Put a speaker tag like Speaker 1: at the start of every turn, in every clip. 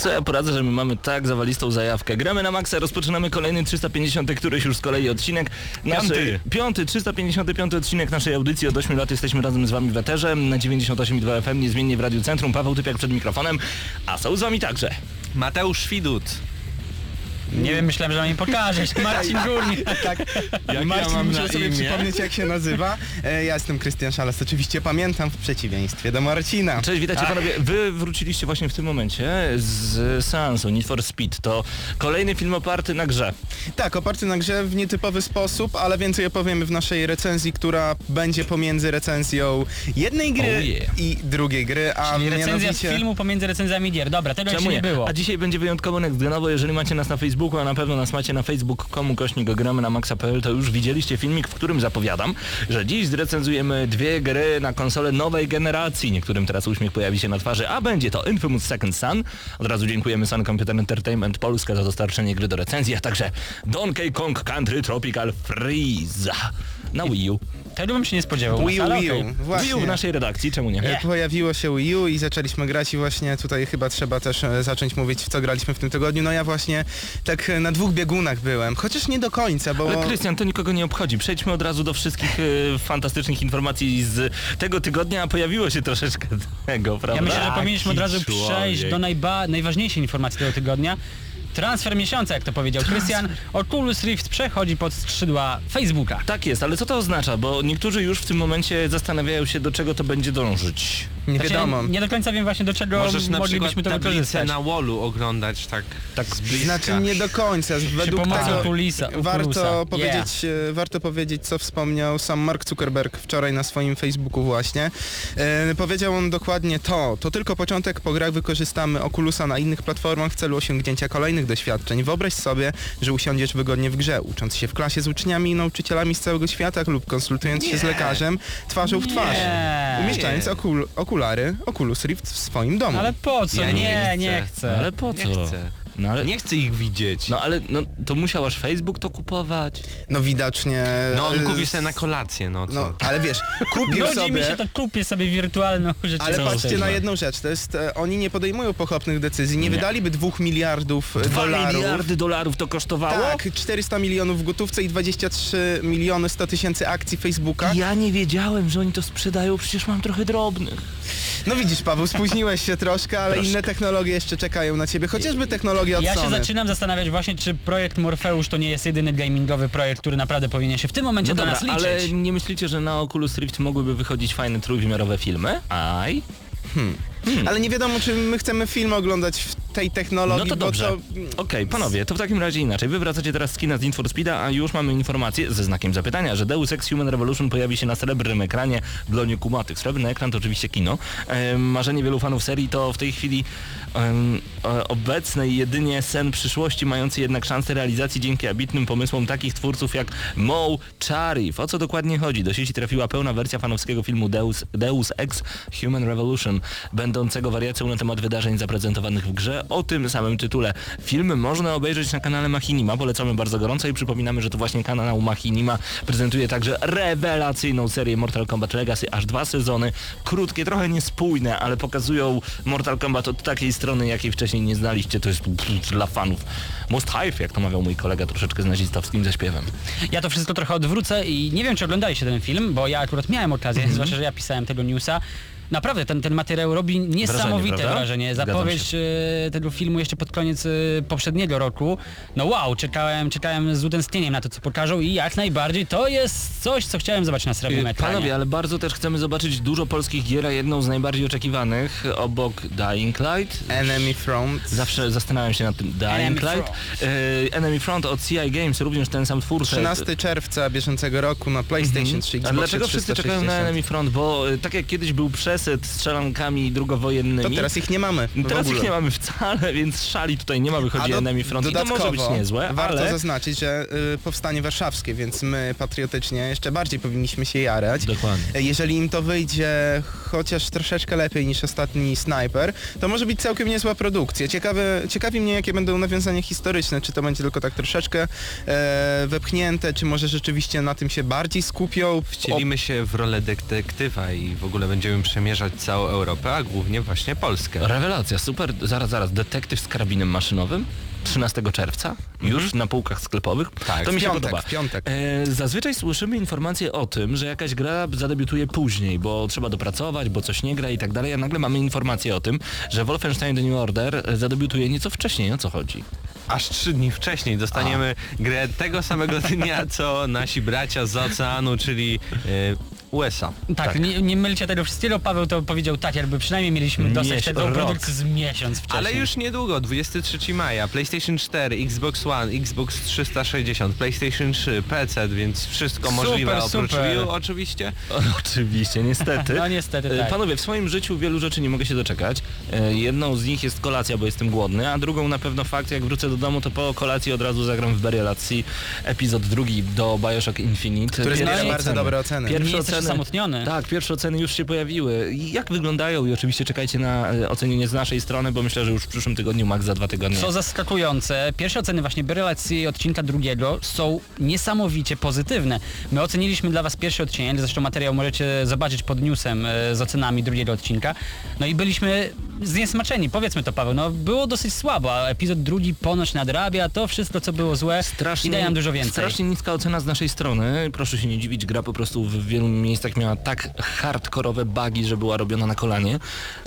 Speaker 1: Co ja poradzę, że my mamy tak zawalistą zajawkę. Gramy na maksa, rozpoczynamy kolejny 350 któryś już z kolei odcinek. Naszej, piąty, 355 odcinek naszej audycji. Od 8 lat jesteśmy razem z wami w Eterze na 98,2 FM, niezmiennie w Radiu Centrum. Paweł Typiak przed mikrofonem, a są z wami także.
Speaker 2: Mateusz Świdut.
Speaker 3: Nie wiem, myślałem, że mnie pokażesz. Marcin Górnik.
Speaker 4: Tak,
Speaker 2: ja
Speaker 4: Marcin
Speaker 2: mam
Speaker 4: musiał
Speaker 2: na
Speaker 4: sobie
Speaker 2: imię?
Speaker 4: przypomnieć jak się nazywa. E, ja jestem Krystian Szalas, oczywiście pamiętam w przeciwieństwie do Marcina.
Speaker 1: Cześć, witajcie panowie. Wy wróciliście właśnie w tym momencie z seansu Need for Speed. To kolejny film oparty na grze.
Speaker 4: Tak, oparty na grze w nietypowy sposób, ale więcej opowiemy w naszej recenzji, która będzie pomiędzy recenzją jednej gry
Speaker 1: Oh yeah.
Speaker 4: i drugiej gry, a
Speaker 3: Czyli recenzja z
Speaker 4: mianowicie...
Speaker 3: filmu pomiędzy recenzjami gier. Dobra, tego jeszcze nie było.
Speaker 1: A dzisiaj będzie wyjątkowo nextgenowo, jeżeli macie nas na Facebooku, a na pewno nas macie na facebook.com kośnik gramy na maxa.pl, to już widzieliście filmik, w którym zapowiadam, że dziś zrecenzujemy dwie gry na konsolę nowej generacji. Niektórym teraz uśmiech pojawi się na twarzy, a będzie to Infamous Second Son. Od razu dziękujemy Sun Computer Entertainment Polska za dostarczenie gry do recenzji, a także Donkey Kong Country Tropical Freeze na Wii U.
Speaker 3: Tego bym się nie spodziewał.
Speaker 4: Wii U,
Speaker 3: ale
Speaker 4: Wii U,
Speaker 3: okej.
Speaker 1: Wii U
Speaker 4: właśnie.
Speaker 1: w naszej redakcji, czemu nie?
Speaker 4: E, Pojawiło się Wii U i zaczęliśmy grać i właśnie tutaj chyba trzeba też e, zacząć mówić w co graliśmy w tym tygodniu. No ja właśnie tak e, na dwóch biegunach byłem, chociaż nie do końca, bo...
Speaker 1: Ale Krystian, to nikogo nie obchodzi. Przejdźmy od razu do wszystkich e, fantastycznych informacji z tego tygodnia, a pojawiło się troszeczkę tego, prawda?
Speaker 3: Ja myślę, że powinniśmy od razu
Speaker 2: człowiek.
Speaker 3: przejść do najba- najważniejszej informacji tego tygodnia. Transfer miesiąca, jak to powiedział Krystian. Oculus Rift przechodzi pod skrzydła Facebooka.
Speaker 1: Tak jest, ale co to oznacza? Bo niektórzy już w tym momencie zastanawiają się, do czego to będzie dążyć.
Speaker 4: Nie
Speaker 3: Znaczy,
Speaker 4: wiadomo.
Speaker 3: Nie do końca wiem właśnie do czego
Speaker 2: Możesz na
Speaker 3: moglibyśmy to wykorzystać.
Speaker 2: na wallu oglądać tak, tak z bliska.
Speaker 4: Znaczy nie do końca. Według tego
Speaker 3: Oculisa-
Speaker 4: warto,
Speaker 3: Yeah.
Speaker 4: powiedzieć, e, warto powiedzieć, co wspomniał sam Mark Zuckerberg wczoraj na swoim Facebooku właśnie. E, powiedział on dokładnie to. To tylko początek. Po grach wykorzystamy Oculusa na innych platformach w celu osiągnięcia kolejnych doświadczeń. Wyobraź sobie, że usiądziesz wygodnie w grze, ucząc się w klasie z uczniami i nauczycielami z całego świata lub konsultując się z lekarzem twarzą w twarz.
Speaker 3: Nie.
Speaker 4: Umieszczając okul okulary Oculus Rift w swoim domu.
Speaker 3: Ale po co?
Speaker 2: Ja
Speaker 3: nie,
Speaker 2: nie
Speaker 3: nie
Speaker 2: chcę.
Speaker 1: Ale po
Speaker 2: Nie
Speaker 1: co?
Speaker 2: chcę.
Speaker 1: No ale,
Speaker 2: Nie chcę ich widzieć.
Speaker 1: no ale no, to musiał aż Facebook to kupować.
Speaker 4: No widocznie...
Speaker 2: No on
Speaker 4: e,
Speaker 2: kupi sobie na kolację, no co?
Speaker 4: No, ale wiesz, kupił
Speaker 3: Nudzi
Speaker 4: sobie...
Speaker 3: mi się to kupię sobie wirtualną rzeczywistość.
Speaker 4: Ale patrzcie na
Speaker 3: No.
Speaker 4: jedną rzecz, to jest, e, oni nie podejmują pochopnych decyzji, nie,
Speaker 1: Nie.
Speaker 4: wydaliby dwóch miliardów e,
Speaker 1: Dwa
Speaker 4: dolarów.
Speaker 1: miliardy dolarów to kosztowało?
Speaker 4: Tak, 400 milionów w gotówce i 23 miliony 100 tysięcy akcji Facebooka.
Speaker 1: Ja nie wiedziałem, że oni to sprzedają, przecież mam trochę drobnych.
Speaker 4: No widzisz Paweł, spóźniłeś się troszkę, ale inne technologie jeszcze czekają na ciebie, chociażby od
Speaker 3: Ja się
Speaker 4: Sony.
Speaker 3: zaczynam zastanawiać właśnie, czy projekt Morpheus to nie jest jedyny gamingowy projekt, który naprawdę powinien się w tym momencie
Speaker 1: No
Speaker 3: do nas liczyć.
Speaker 1: ale nie myślicie, że na Oculus Rift mogłyby wychodzić fajne trójwymiarowe filmy? Aj.
Speaker 4: Ale nie wiadomo, czy my chcemy film oglądać w tej technologii,
Speaker 1: No to dobrze.
Speaker 4: to...
Speaker 1: Okej, panowie, to w takim razie inaczej. Wy wracacie teraz z kina z Need for Speeda, a już mamy informację ze znakiem zapytania, że Deus Ex Human Revolution pojawi się na srebrnym ekranie w dlonie kumatych. Srebrny ekran to oczywiście kino. Ehm, marzenie wielu fanów serii to w tej chwili e, obecny i jedynie sen przyszłości, mający jednak szansę realizacji dzięki ambitnym pomysłom takich twórców jak Mo Charif. O co dokładnie chodzi? Do sieci trafiła pełna wersja fanowskiego filmu Deus, Deus Ex Human Revolution, będącego wariacją na temat wydarzeń zaprezentowanych w grze o tym samym tytule. Film można obejrzeć na kanale Machinima, polecamy bardzo gorąco i przypominamy, że to właśnie kanał Machinima prezentuje także rewelacyjną serię Mortal Kombat Legacy, aż dwa sezony, krótkie, trochę niespójne, ale pokazują Mortal Kombat od takiej strony, jakiej wcześniej nie znaliście, to jest dla fanów must have, jak to mawiał mój kolega troszeczkę z nazistowskim zaśpiewem.
Speaker 3: Ja to wszystko trochę odwrócę i nie wiem, czy oglądaliście ten film, bo ja akurat miałem okazję,
Speaker 1: Mhm.
Speaker 3: zwłaszcza, że ja pisałem tego newsa. Naprawdę, ten, ten materiał robi niesamowite wrażenie.
Speaker 1: Zgadzam
Speaker 3: Zapowiedź e, tego filmu jeszcze pod koniec e, poprzedniego roku. No wow, czekałem, czekałem z utęsknieniem na to, co pokażą i jak najbardziej to jest coś, co chciałem zobaczyć na srebrnym
Speaker 1: Y,
Speaker 3: ekranie.
Speaker 1: Panowie, ale bardzo też chcemy zobaczyć dużo polskich gier, a jedną z najbardziej oczekiwanych obok Dying Light.
Speaker 4: Enemy Front.
Speaker 1: Zawsze zastanawiam się nad tym. Dying
Speaker 3: Enemy
Speaker 1: Light. Y, Enemy Front od CI Games, również ten sam twórca.
Speaker 4: 13 czerwca bieżącego roku na PlayStation 3,
Speaker 1: A
Speaker 4: Xbox
Speaker 1: dlaczego wszyscy czekają na Enemy Front? Bo tak jak kiedyś był przesyt strzelankami drugowojennymi,
Speaker 4: To teraz ich nie mamy.
Speaker 1: teraz
Speaker 4: ogóle.
Speaker 1: ich nie mamy wcale, więc szali tutaj nie ma, wychodzi
Speaker 4: A do-
Speaker 1: Enemy Front i to może być niezłe,
Speaker 4: warto
Speaker 1: ale...
Speaker 4: zaznaczyć, że y, powstanie warszawskie, więc my patriotycznie jeszcze bardziej powinniśmy się jarać.
Speaker 1: Dokładnie.
Speaker 4: Jeżeli im to wyjdzie chociaż troszeczkę lepiej niż ostatni Sniper, to może być całkiem niezła produkcja. Ciekawe, ciekawi mnie, jakie będą nawiązania historyczne. Czy to będzie tylko tak troszeczkę e, wepchnięte, czy może rzeczywiście na tym się bardziej skupią.
Speaker 2: Wcielimy się w rolę detektywa i w ogóle będziemy przemierzać całą Europę, a głównie właśnie Polskę.
Speaker 1: Rewelacja, super. Zaraz, zaraz. Detektyw z karabinem maszynowym? 13 czerwca? Już na półkach sklepowych?
Speaker 2: Tak,
Speaker 1: to mi się
Speaker 4: piątek,
Speaker 1: podoba.
Speaker 4: piątek.
Speaker 1: E, zazwyczaj słyszymy informacje o tym, że jakaś gra zadebiutuje później, bo trzeba dopracować, bo coś nie gra i tak dalej, a nagle mamy informację o tym, że Wolfenstein The New Order zadebiutuje nieco wcześniej. O co chodzi?
Speaker 2: Aż trzy dni wcześniej dostaniemy grę tego samego dnia, co nasi bracia z oceanu, czyli e, USA.
Speaker 3: Tak, Nie, nie mylcie tego wszystkiego, Paweł to powiedział tak, jakby przynajmniej mieliśmy dostać
Speaker 1: Miesiąc,
Speaker 3: tego produkcji z miesiąc wcześniej.
Speaker 2: Ale już niedługo, 23 maja, PlayStation 4, Xbox One, Xbox 360, PlayStation 3, PC, więc wszystko
Speaker 3: Super,
Speaker 2: możliwe oprócz
Speaker 3: super.
Speaker 2: Wii oczywiście.
Speaker 1: O, oczywiście, niestety.
Speaker 3: No niestety
Speaker 1: E,
Speaker 3: tak.
Speaker 1: Panowie, w swoim życiu wielu rzeczy nie mogę się doczekać. E, Jedną z nich jest kolacja, bo jestem głodny, a drugą na pewno fakt, jak wrócę do domu, to po kolacji od razu zagram w Burial at Sea, epizod drugi do Bioshock Infinite.
Speaker 4: Który zbiera bardzo
Speaker 1: oceny.
Speaker 4: dobre oceny.
Speaker 1: Oceny,
Speaker 3: osamotniony.
Speaker 1: Tak, pierwsze oceny już się pojawiły. Jak wyglądają? I oczywiście czekajcie na e, ocenienie z naszej strony, bo myślę, że już w przyszłym tygodniu, max za dwa tygodnie.
Speaker 3: Co zaskakujące, pierwsze oceny właśnie relacji odcinka drugiego są niesamowicie pozytywne. My oceniliśmy dla Was pierwszy odcinek, zresztą materiał możecie zobaczyć pod newsem e, z ocenami drugiego odcinka. No i byliśmy zniesmaczeni, powiedzmy to Paweł, no było dosyć słabo, a epizod drugi ponoć nadrabia to wszystko co było złe i daje nam dużo więcej.
Speaker 1: Strasznie niska ocena z naszej strony. Proszę się nie dziwić, gra po prostu w wielu miejscach miała tak hardkorowe bugi, że była robiona na kolanie.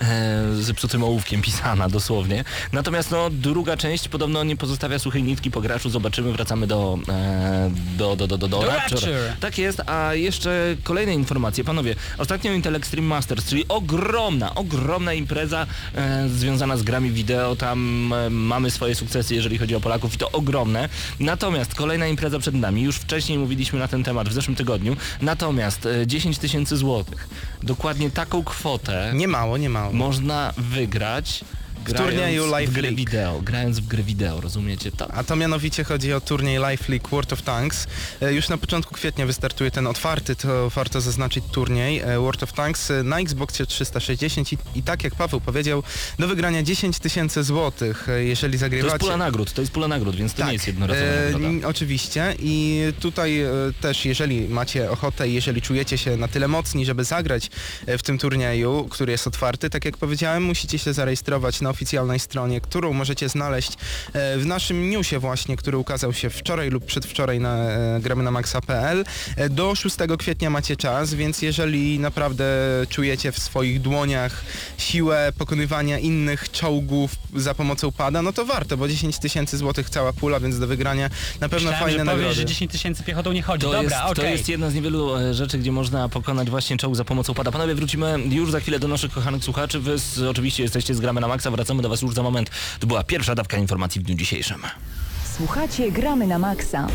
Speaker 1: E, zepsutym ołówkiem pisana dosłownie. Natomiast no, druga część podobno nie pozostawia suchej nitki po graczu. Zobaczymy, wracamy do, e, do, do, do, do, do,
Speaker 3: Do
Speaker 1: Rapture.
Speaker 3: Rapture.
Speaker 1: Tak jest, a jeszcze kolejne informacje. Panowie, ostatnio Intel Extreme Masters, czyli ogromna, ogromna impreza e, związana z grami wideo. Tam e, mamy swoje sukcesy, jeżeli chodzi o Polaków i to ogromne. Natomiast kolejna impreza przed nami. Już wcześniej mówiliśmy na ten temat w zeszłym tygodniu. Natomiast e, 10 tysięcy złotych. Dokładnie taką kwotę
Speaker 4: Nie mało, nie mało.
Speaker 1: można wygrać grając
Speaker 4: turnieju Live
Speaker 1: w
Speaker 4: League.
Speaker 1: wideo. Grając w grę wideo, rozumiecie to?
Speaker 4: A to mianowicie chodzi o turniej Life League World of Tanks. E, Już na początku kwietnia wystartuje ten otwarty, to warto zaznaczyć turniej e, World of Tanks e, na Xboxie 360 i, i tak jak Paweł powiedział, do wygrania 10 tysięcy złotych, e, jeżeli
Speaker 1: To
Speaker 4: zagrywacie...
Speaker 1: jest pula nagród, to jest pula nagród, więc to nie jest jednorazowa
Speaker 4: e,
Speaker 1: nagroda.
Speaker 4: n- Oczywiście i tutaj e, też jeżeli macie ochotę i jeżeli czujecie się na tyle mocni, żeby zagrać e, w tym turnieju, który jest otwarty, tak jak powiedziałem, musicie się zarejestrować na oficjalnej stronie, którą możecie znaleźć e, w naszym newsie właśnie, który ukazał się wczoraj lub przedwczoraj na e, gramy na maxa.pl. E, Do 6 kwietnia macie czas, więc jeżeli naprawdę czujecie w swoich dłoniach siłę pokonywania innych czołgów za pomocą pada, no to warto, bo 10 tysięcy złotych cała pula, więc do wygrania na pewno
Speaker 3: Myślałem,
Speaker 4: fajne
Speaker 3: że powiesz,
Speaker 4: nagrody.
Speaker 3: że 10 tysięcy piechotą nie chodzi.
Speaker 1: To,
Speaker 3: Dobra,
Speaker 1: jest,
Speaker 3: okej.
Speaker 1: to jest jedna z niewielu rzeczy, gdzie można pokonać właśnie czołg za pomocą pada. Panowie, wrócimy już za chwilę do naszych kochanych słuchaczy. Wy z, oczywiście jesteście z Gramy na Maxa, wracamy do Was już za moment. To była pierwsza dawka informacji w dniu dzisiejszym.
Speaker 5: Słuchacie Gramy na Maxa.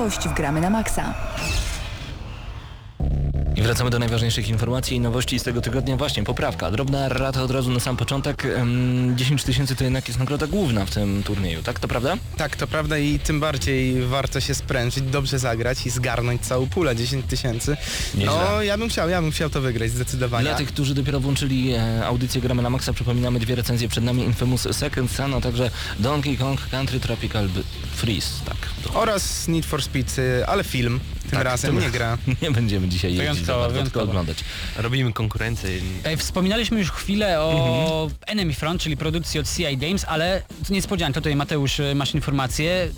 Speaker 5: Nowość w Gramy na Maxa.
Speaker 1: Wracamy do najważniejszych informacji i nowości z tego tygodnia. Właśnie, poprawka. Drobna rata od razu na sam początek. Em, 10 tysięcy to jednak jest nagroda główna w tym turnieju, tak? To prawda?
Speaker 4: Tak, to prawda i tym bardziej warto się sprężyć, dobrze zagrać i zgarnąć całą pulę 10 tysięcy. No, ja bym chciał, ja bym chciał to wygrać zdecydowanie.
Speaker 1: Dla tych, którzy dopiero włączyli e, audycję Gramy na Maxa, przypominamy dwie recenzje przed nami. Infamous Second Son, a także Donkey Kong Country Tropical Freeze, tak.
Speaker 4: Oraz Need for Speed, y, ale film tym
Speaker 1: Tak,
Speaker 4: razem, nie gra.
Speaker 1: nie będziemy dzisiaj jeździć,
Speaker 3: Wyjątkowo,
Speaker 1: za bardzo, tylko oglądać.
Speaker 2: Robimy konkurencję.
Speaker 3: Ej, Wspominaliśmy już chwilę o Enemy Front, czyli produkcji od CI Games, ale to niespodzianka, tutaj Mateusz y, masz informację.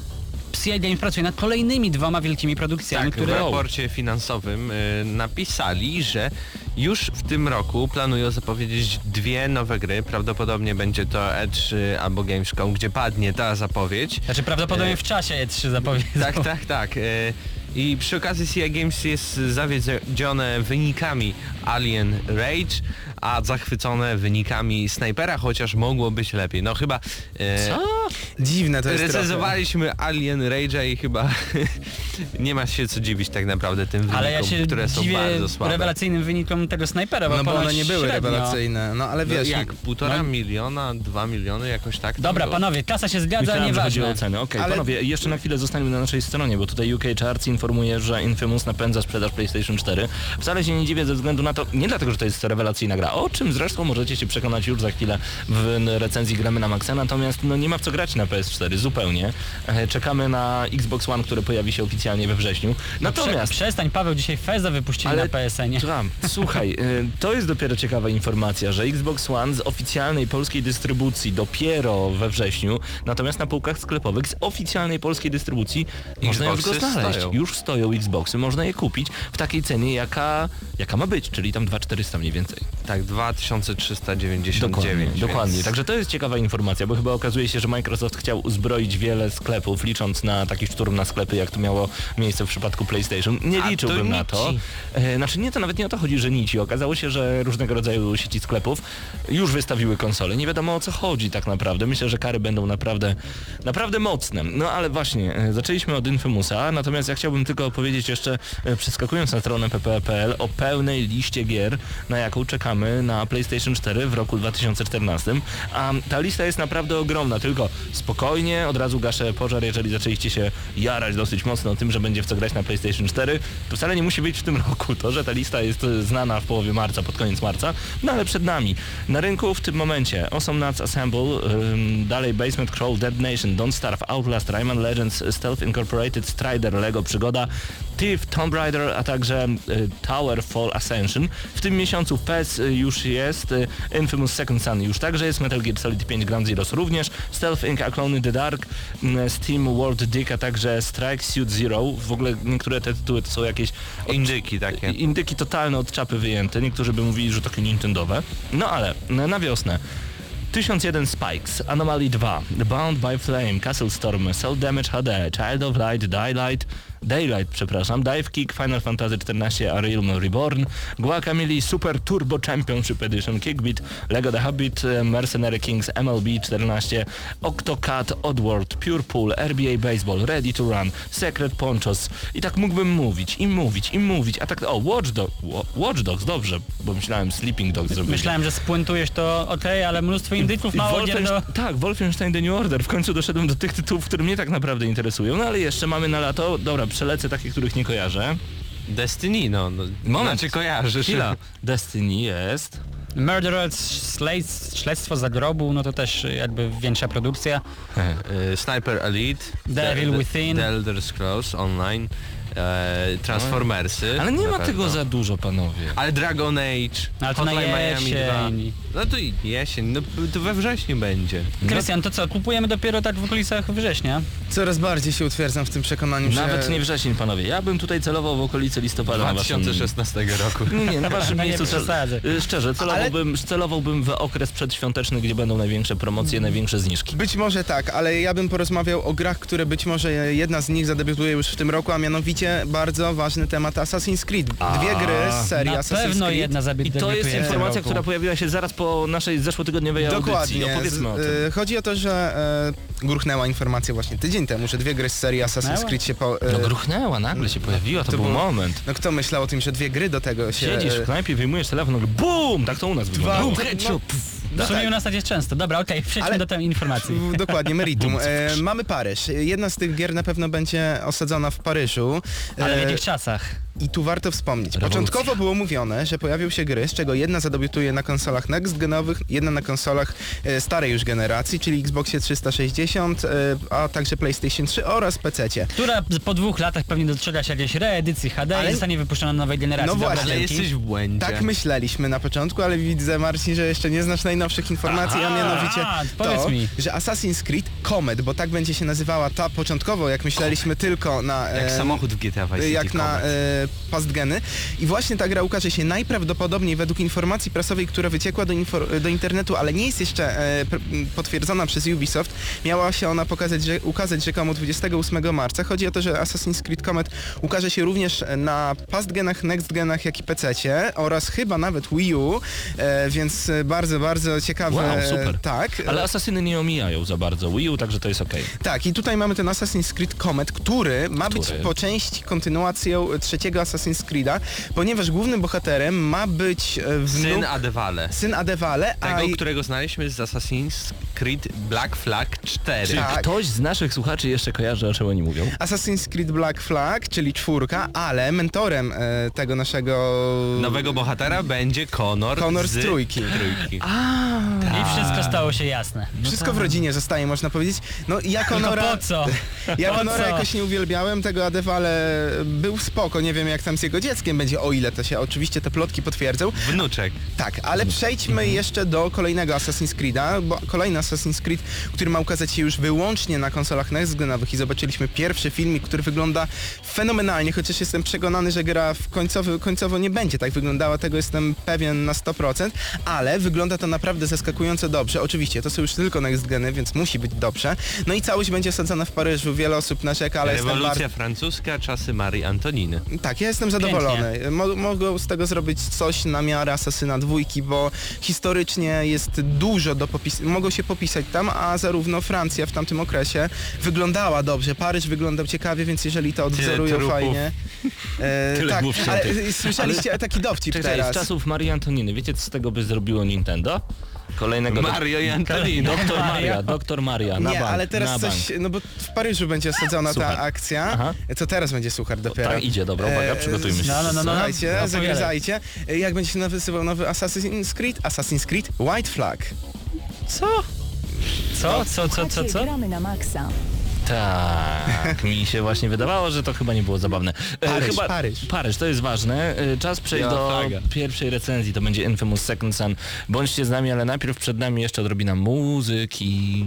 Speaker 3: CI Games pracuje nad kolejnymi dwoma wielkimi produkcjami,
Speaker 2: Tak, w
Speaker 3: które...
Speaker 2: raporcie finansowym y, napisali, że już w tym roku planują zapowiedzieć dwie nowe gry. Prawdopodobnie będzie to E3 albo Gamescom, gdzie padnie ta zapowiedź.
Speaker 3: Znaczy prawdopodobnie
Speaker 2: E,
Speaker 3: w czasie E3 zapowiedział.
Speaker 2: Tak, tak, tak. E, I przy okazji CI Games jest zawiedzione wynikami Alien Rage, a zachwycone wynikami Snipera, chociaż mogło być lepiej. No chyba... e,
Speaker 1: Co?
Speaker 4: Dziwne to jest trochę.
Speaker 2: Recenzowaliśmy Alien Rage'a i chyba nie ma się co dziwić tak naprawdę tym wynikom,
Speaker 3: Ale ja się
Speaker 2: które są
Speaker 3: dziwię
Speaker 2: bardzo słabe.
Speaker 3: rewelacyjnym wynikom tego snajpera, bo,
Speaker 4: No bo one nie były
Speaker 3: średnio.
Speaker 4: rewelacyjne, no ale
Speaker 2: No
Speaker 4: wiesz,
Speaker 2: jak? Półtora
Speaker 3: no-
Speaker 2: miliona, dwa miliony, jakoś tak?
Speaker 3: Dobra, panowie, kasa się zgadza,
Speaker 1: Myślałem, że chodzi o
Speaker 3: nieważne.
Speaker 1: ceny. Okej,
Speaker 4: Ale-
Speaker 1: panowie, jeszcze na chwilę zostańmy na naszej stronie, bo tutaj UK Charts informuje, że Infamous napędza sprzedaż PlayStation 4. Wcale się nie dziwię ze względu na to, nie dlatego, że to jest rewelacyjna gra, o czym zresztą możecie się przekonać już za chwilę w recenzji gramy na Maxa, natomiast no nie ma w co grać na PS4, zupełnie. E, Czekamy na Xbox One, które pojawi się oficjalnie we wrześniu. Natomiast...
Speaker 3: Prze przestań, Paweł, dzisiaj Feza wypuścili
Speaker 1: Ale-
Speaker 3: na PSN-ie.
Speaker 1: Słuchaj, y, to jest dopiero ciekawa informacja, że Xbox One z oficjalnej polskiej dystrybucji dopiero we wrześniu, natomiast na półkach sklepowych z oficjalnej polskiej dystrybucji można już go
Speaker 2: Xboxy
Speaker 1: znaleźć.
Speaker 2: stoją.
Speaker 1: Już stoją Xboxy, można je kupić w takiej cenie, jaka, jaka ma być, czyli tam 2400 mniej więcej.
Speaker 2: Tak, 2399.
Speaker 1: Dokładnie,
Speaker 2: więc-
Speaker 1: dokładnie. Także to jest ciekawa informacja, bo chyba okazuje się, że Microsoft chciał uzbroić wiele sklepów, licząc na taki szturm na sklepy, jak to miało miejsce w przypadku PlayStation. Nie
Speaker 2: A to
Speaker 1: liczyłbym na to. E, znaczy nie, to nawet nie o to chodzi, że nici. Okazało się, że różnego rodzaju sieci sklepów już wystawiły konsole. Nie wiadomo o co chodzi tak naprawdę. Myślę, że kary będą naprawdę, naprawdę mocne. No ale właśnie, e, zaczęliśmy od Infamousa, natomiast ja chciałbym tylko opowiedzieć jeszcze, e, przeskakując na stronę pp.pl, o pełnej liście gier, na jaką czekamy na PlayStation 4 w roku 2014. A ta lista jest naprawdę ogromna, tylko spokojnie, od razu gaszę pożar, jeżeli zaczęliście się jarać dosyć mocno tym, że będzie w co grać na PlayStation 4, to wcale nie musi być w tym roku. To, że ta lista jest e, znana w połowie marca, pod koniec marca, no ale przed nami. Na rynku w tym momencie Awesome Nuts Assemble, ym, dalej Basement Crawl, Dead Nation, Don't Starve, Outlast, Rayman Legends, Stealth Incorporated, Strider, Lego Przygoda, Thief, Tomb Raider, a także y, Tower Fall Ascension. W tym miesiącu PES y, już jest, y, Infamous Second Son już także jest, Metal Gear Solid 5 Ground Zeroes również, Stealth Inc. A Clone in the Dark, mm, Steam World Dick, a także Strike Suit Zero. W ogóle niektóre te tytuły to są jakieś od-
Speaker 2: Indyki takie.
Speaker 1: Indyki totalne od czapy wyjęte. Niektórzy by mówili, że takie nintendowe. No ale na wiosnę. 1001 Spikes, Anomaly 2, Bound by Flame, Castle Storm, Soul Damage HD, Child of Light, Daylight, Daylight, przepraszam, Dive Kick, Final Fantasy XIV, A Realm Reborn, Guacamole, Super Turbo Championship Edition, Kickbeat, Lego The Habit, e, Mercenary Kings, MLB 14, Octocat, Oddworld, Pure Pool, RBA Baseball, Ready to Run, Secret Ponchos. I tak mógłbym mówić i mówić i mówić, a tak, o, Watch, Wa- Watch Dogs, dobrze, bo myślałem Sleeping Dogs, żeby
Speaker 3: Myślałem, że spuentujesz to okej, ale mnóstwo indyków mało gier do...
Speaker 1: Tak, Wolfenstein The New Order. W końcu doszedłem do tych tytułów, które mnie tak naprawdę interesują. No ale jeszcze mamy na lato, dobra, przelecę takie, których nie kojarzę.
Speaker 2: Destiny, no. no
Speaker 1: Moment.
Speaker 2: Znaczy kojarzysz.
Speaker 1: Chwila. Destiny jest.
Speaker 3: Murderers, Slates, Śledztwo Zagrobu, no to też jakby większa produkcja.
Speaker 2: Y, Sniper Elite,
Speaker 3: Devil
Speaker 2: The-
Speaker 3: Within.
Speaker 2: The Elder Scrolls Online, e, Transformersy.
Speaker 1: Ale nie ma
Speaker 2: pewno.
Speaker 1: tego za dużo, panowie.
Speaker 2: Ale Dragon Age,
Speaker 3: Ale to na
Speaker 2: Hotline Miami 2.
Speaker 3: jesień.
Speaker 2: No to i jesień, no to we wrześniu będzie.
Speaker 3: Krystian, to co, kupujemy dopiero tak w okolicach września?
Speaker 4: Coraz bardziej się utwierdzam w tym przekonaniu,
Speaker 1: Nawet
Speaker 4: że...
Speaker 1: nie wrzesień, panowie. Ja bym tutaj celował w okolicy listopada na waszym...
Speaker 2: 2016 roku.
Speaker 1: Nie, nie, na waszym
Speaker 3: No nie
Speaker 1: miejscu
Speaker 3: przesadzaj.
Speaker 1: y, szczerze, celowałbym, celowałbym w okres przedświąteczny, gdzie będą największe promocje, największe zniżki.
Speaker 4: Być może tak, ale ja bym porozmawiał o grach, które być może jedna z nich zadebiutuje już w tym roku, a mianowicie oczywiście bardzo ważny temat Assassin's Creed. Dwie gry z serii
Speaker 3: Na
Speaker 4: Assassin's
Speaker 3: pewno
Speaker 4: Creed.
Speaker 3: jedna
Speaker 1: I to jest informacja, która pojawiła się zaraz po naszej zeszłotygodniowej audycji.
Speaker 4: Dokładnie.
Speaker 1: Opowiedzmy o tym.
Speaker 4: Z- y, Chodzi o to, że e, gruchnęła informacja właśnie tydzień temu, że dwie gry z serii Assassin's
Speaker 3: Gruchnęła?
Speaker 4: Creed się po... e,
Speaker 1: No gruchnęła, nagle się pojawiła, to, był
Speaker 4: było-
Speaker 1: moment.
Speaker 4: no kto myślał o tym, że dwie gry do tego się...
Speaker 1: Siedzisz w
Speaker 4: e,
Speaker 1: knajpie, wyjmujesz telefon, nagle BUM! Tak to u nas wygląda.
Speaker 4: Dwa-
Speaker 1: Bum,
Speaker 3: W sumie u nas tak jest często. Dobra, okej, przejdźmy
Speaker 4: Ale-
Speaker 3: do tej informacji.
Speaker 4: Dokładnie, meritum. E, mamy Paryż. Jedna z tych gier na pewno będzie osadzona w Paryżu.
Speaker 3: Ale w
Speaker 4: E,
Speaker 3: jakich czasach?
Speaker 4: I tu warto wspomnieć.
Speaker 1: Rewolucja.
Speaker 4: Początkowo było mówione, że pojawią się gry, z czego jedna zadebiutuje na konsolach next genowych, jedna na konsolach e, starej już generacji, czyli Xboxie 360, e, a także PlayStation 3 oraz PC.
Speaker 3: Która po dwóch latach pewnie doczeka się jakiejś reedycji HD
Speaker 4: Ale-
Speaker 3: i zostanie wypuszczona na nowej generacji.
Speaker 4: No właśnie,
Speaker 2: Ale jesteś w błędzie.
Speaker 4: Tak myśleliśmy na początku, ale widzę Marcin, że jeszcze nie znasz najnowszych informacji, a
Speaker 3: Aha,
Speaker 4: mianowicie
Speaker 3: a, powiedz
Speaker 4: to,
Speaker 3: mi.
Speaker 4: że Assassin's Creed Comet, bo tak będzie się nazywała ta początkowo, jak myśleliśmy tylko na...
Speaker 2: Jak
Speaker 4: e,
Speaker 2: samochód w GTA Vice City
Speaker 4: jak na
Speaker 2: Comet.
Speaker 4: e, pastgeny. I właśnie ta gra ukaże się najprawdopodobniej według informacji prasowej, która wyciekła do, do internetu, ale nie jest jeszcze e, potwierdzona przez Ubisoft. Miała się ona pokazać, że, ukazać rzekomo 28 marca. Chodzi o to, że Assassin's Creed Comet ukaże się również na pastgenach, nextgenach, jak i PC-cie oraz chyba nawet Wii U, e, więc bardzo, bardzo ciekawe.
Speaker 1: Wow, super.
Speaker 4: Tak.
Speaker 1: Ale asasyny nie omijają za bardzo Wii U, także to jest okej.
Speaker 4: Tak, i tutaj mamy ten Assassin's Creed Comet, który ma być
Speaker 1: Który?
Speaker 4: po części kontynuacją trzeciego Assassin's Creed'a, ponieważ głównym bohaterem ma być e, wnuk...
Speaker 2: Syn Adewale.
Speaker 4: Syn Adewale, a
Speaker 2: Tego, którego znaliśmy z Assassin's Creed Black Flag 4.
Speaker 1: Czy
Speaker 4: Tak.
Speaker 1: ktoś z naszych słuchaczy jeszcze kojarzy, o czym oni mówią?
Speaker 4: Assassin's Creed Black Flag, czyli czwórka, ale mentorem e, tego naszego...
Speaker 2: Nowego bohatera będzie Connor,
Speaker 4: Connor z trójki.
Speaker 2: trójki.
Speaker 3: I wszystko stało się jasne.
Speaker 4: Wszystko w rodzinie zostaje, można powiedzieć. No ja
Speaker 3: Tylko
Speaker 4: Conora...
Speaker 3: po co?
Speaker 4: Ja
Speaker 3: Po
Speaker 4: Conora
Speaker 3: co?
Speaker 4: jakoś nie uwielbiałem, tego Adewale był spoko, nie wiem jak tam z jego dzieckiem będzie, o ile to się oczywiście te plotki potwierdzą.
Speaker 2: Wnuczek.
Speaker 4: Tak, ale przejdźmy jeszcze do kolejnego Assassin's Creed'a, bo kolejny Assassin's Creed, który ma ukazać się już wyłącznie na konsolach next genowych i zobaczyliśmy pierwszy filmik, który wygląda fenomenalnie, chociaż jestem przekonany, że gra w końcowy, końcowo nie będzie tak wyglądała, tego jestem pewien na 100%, ale wygląda to naprawdę zaskakująco dobrze. Oczywiście, to są już tylko next geny, więc musi być dobrze. No i całość będzie osadzona w Paryżu, wiele osób narzeka, ale jestem
Speaker 2: Rewolucja
Speaker 4: bardzo...
Speaker 2: francuska, czasy Marii Antoniny.
Speaker 4: Tak, ja jestem zadowolony. Mo mogą z tego zrobić coś na miarę Asasyna dwójki, bo historycznie jest dużo do popisania. Mogą się popisać tam, a zarówno Francja w tamtym okresie wyglądała dobrze, Paryż wyglądał ciekawie, więc jeżeli to odwzorują fajnie. E,
Speaker 1: Tyle
Speaker 4: tak, ale słyszeliście taki dowcip
Speaker 1: Czekaj, z
Speaker 4: teraz.
Speaker 1: czasów Marii Antoniny, wiecie co z tego by zrobiło Nintendo? Kolejnego...
Speaker 2: Mario i Antonino.
Speaker 1: Doktor Maria, doktor Maria, na
Speaker 4: Nie,
Speaker 1: bank,
Speaker 4: ale
Speaker 1: na
Speaker 4: teraz
Speaker 1: bank.
Speaker 4: coś, no bo w Paryżu będzie osadzona
Speaker 1: Suchar.
Speaker 4: ta akcja.
Speaker 1: Aha.
Speaker 4: Co teraz będzie suchar dopiero?
Speaker 1: tak idzie, dobra, uwaga, przygotujmy się.
Speaker 3: No, no, no, no.
Speaker 4: Słuchajcie,
Speaker 3: opowiadaj.
Speaker 4: zagryzajcie. Jak będzie się nazywał nowy Assassin's Creed? Assassin's Creed White Flag.
Speaker 3: Co? Co? Co, co, co,
Speaker 5: Słuchacie,
Speaker 3: co?
Speaker 5: gramy na maksa.
Speaker 1: Tak, mi się właśnie wydawało, że to chyba nie było zabawne. E,
Speaker 4: Paryż,
Speaker 1: chyba,
Speaker 4: Paryż.
Speaker 1: Paryż, to jest ważne. E, Czas przejść do pierwszej recenzji, to będzie Infamous Second Son. Bądźcie z nami, ale najpierw przed nami jeszcze odrobina muzyki.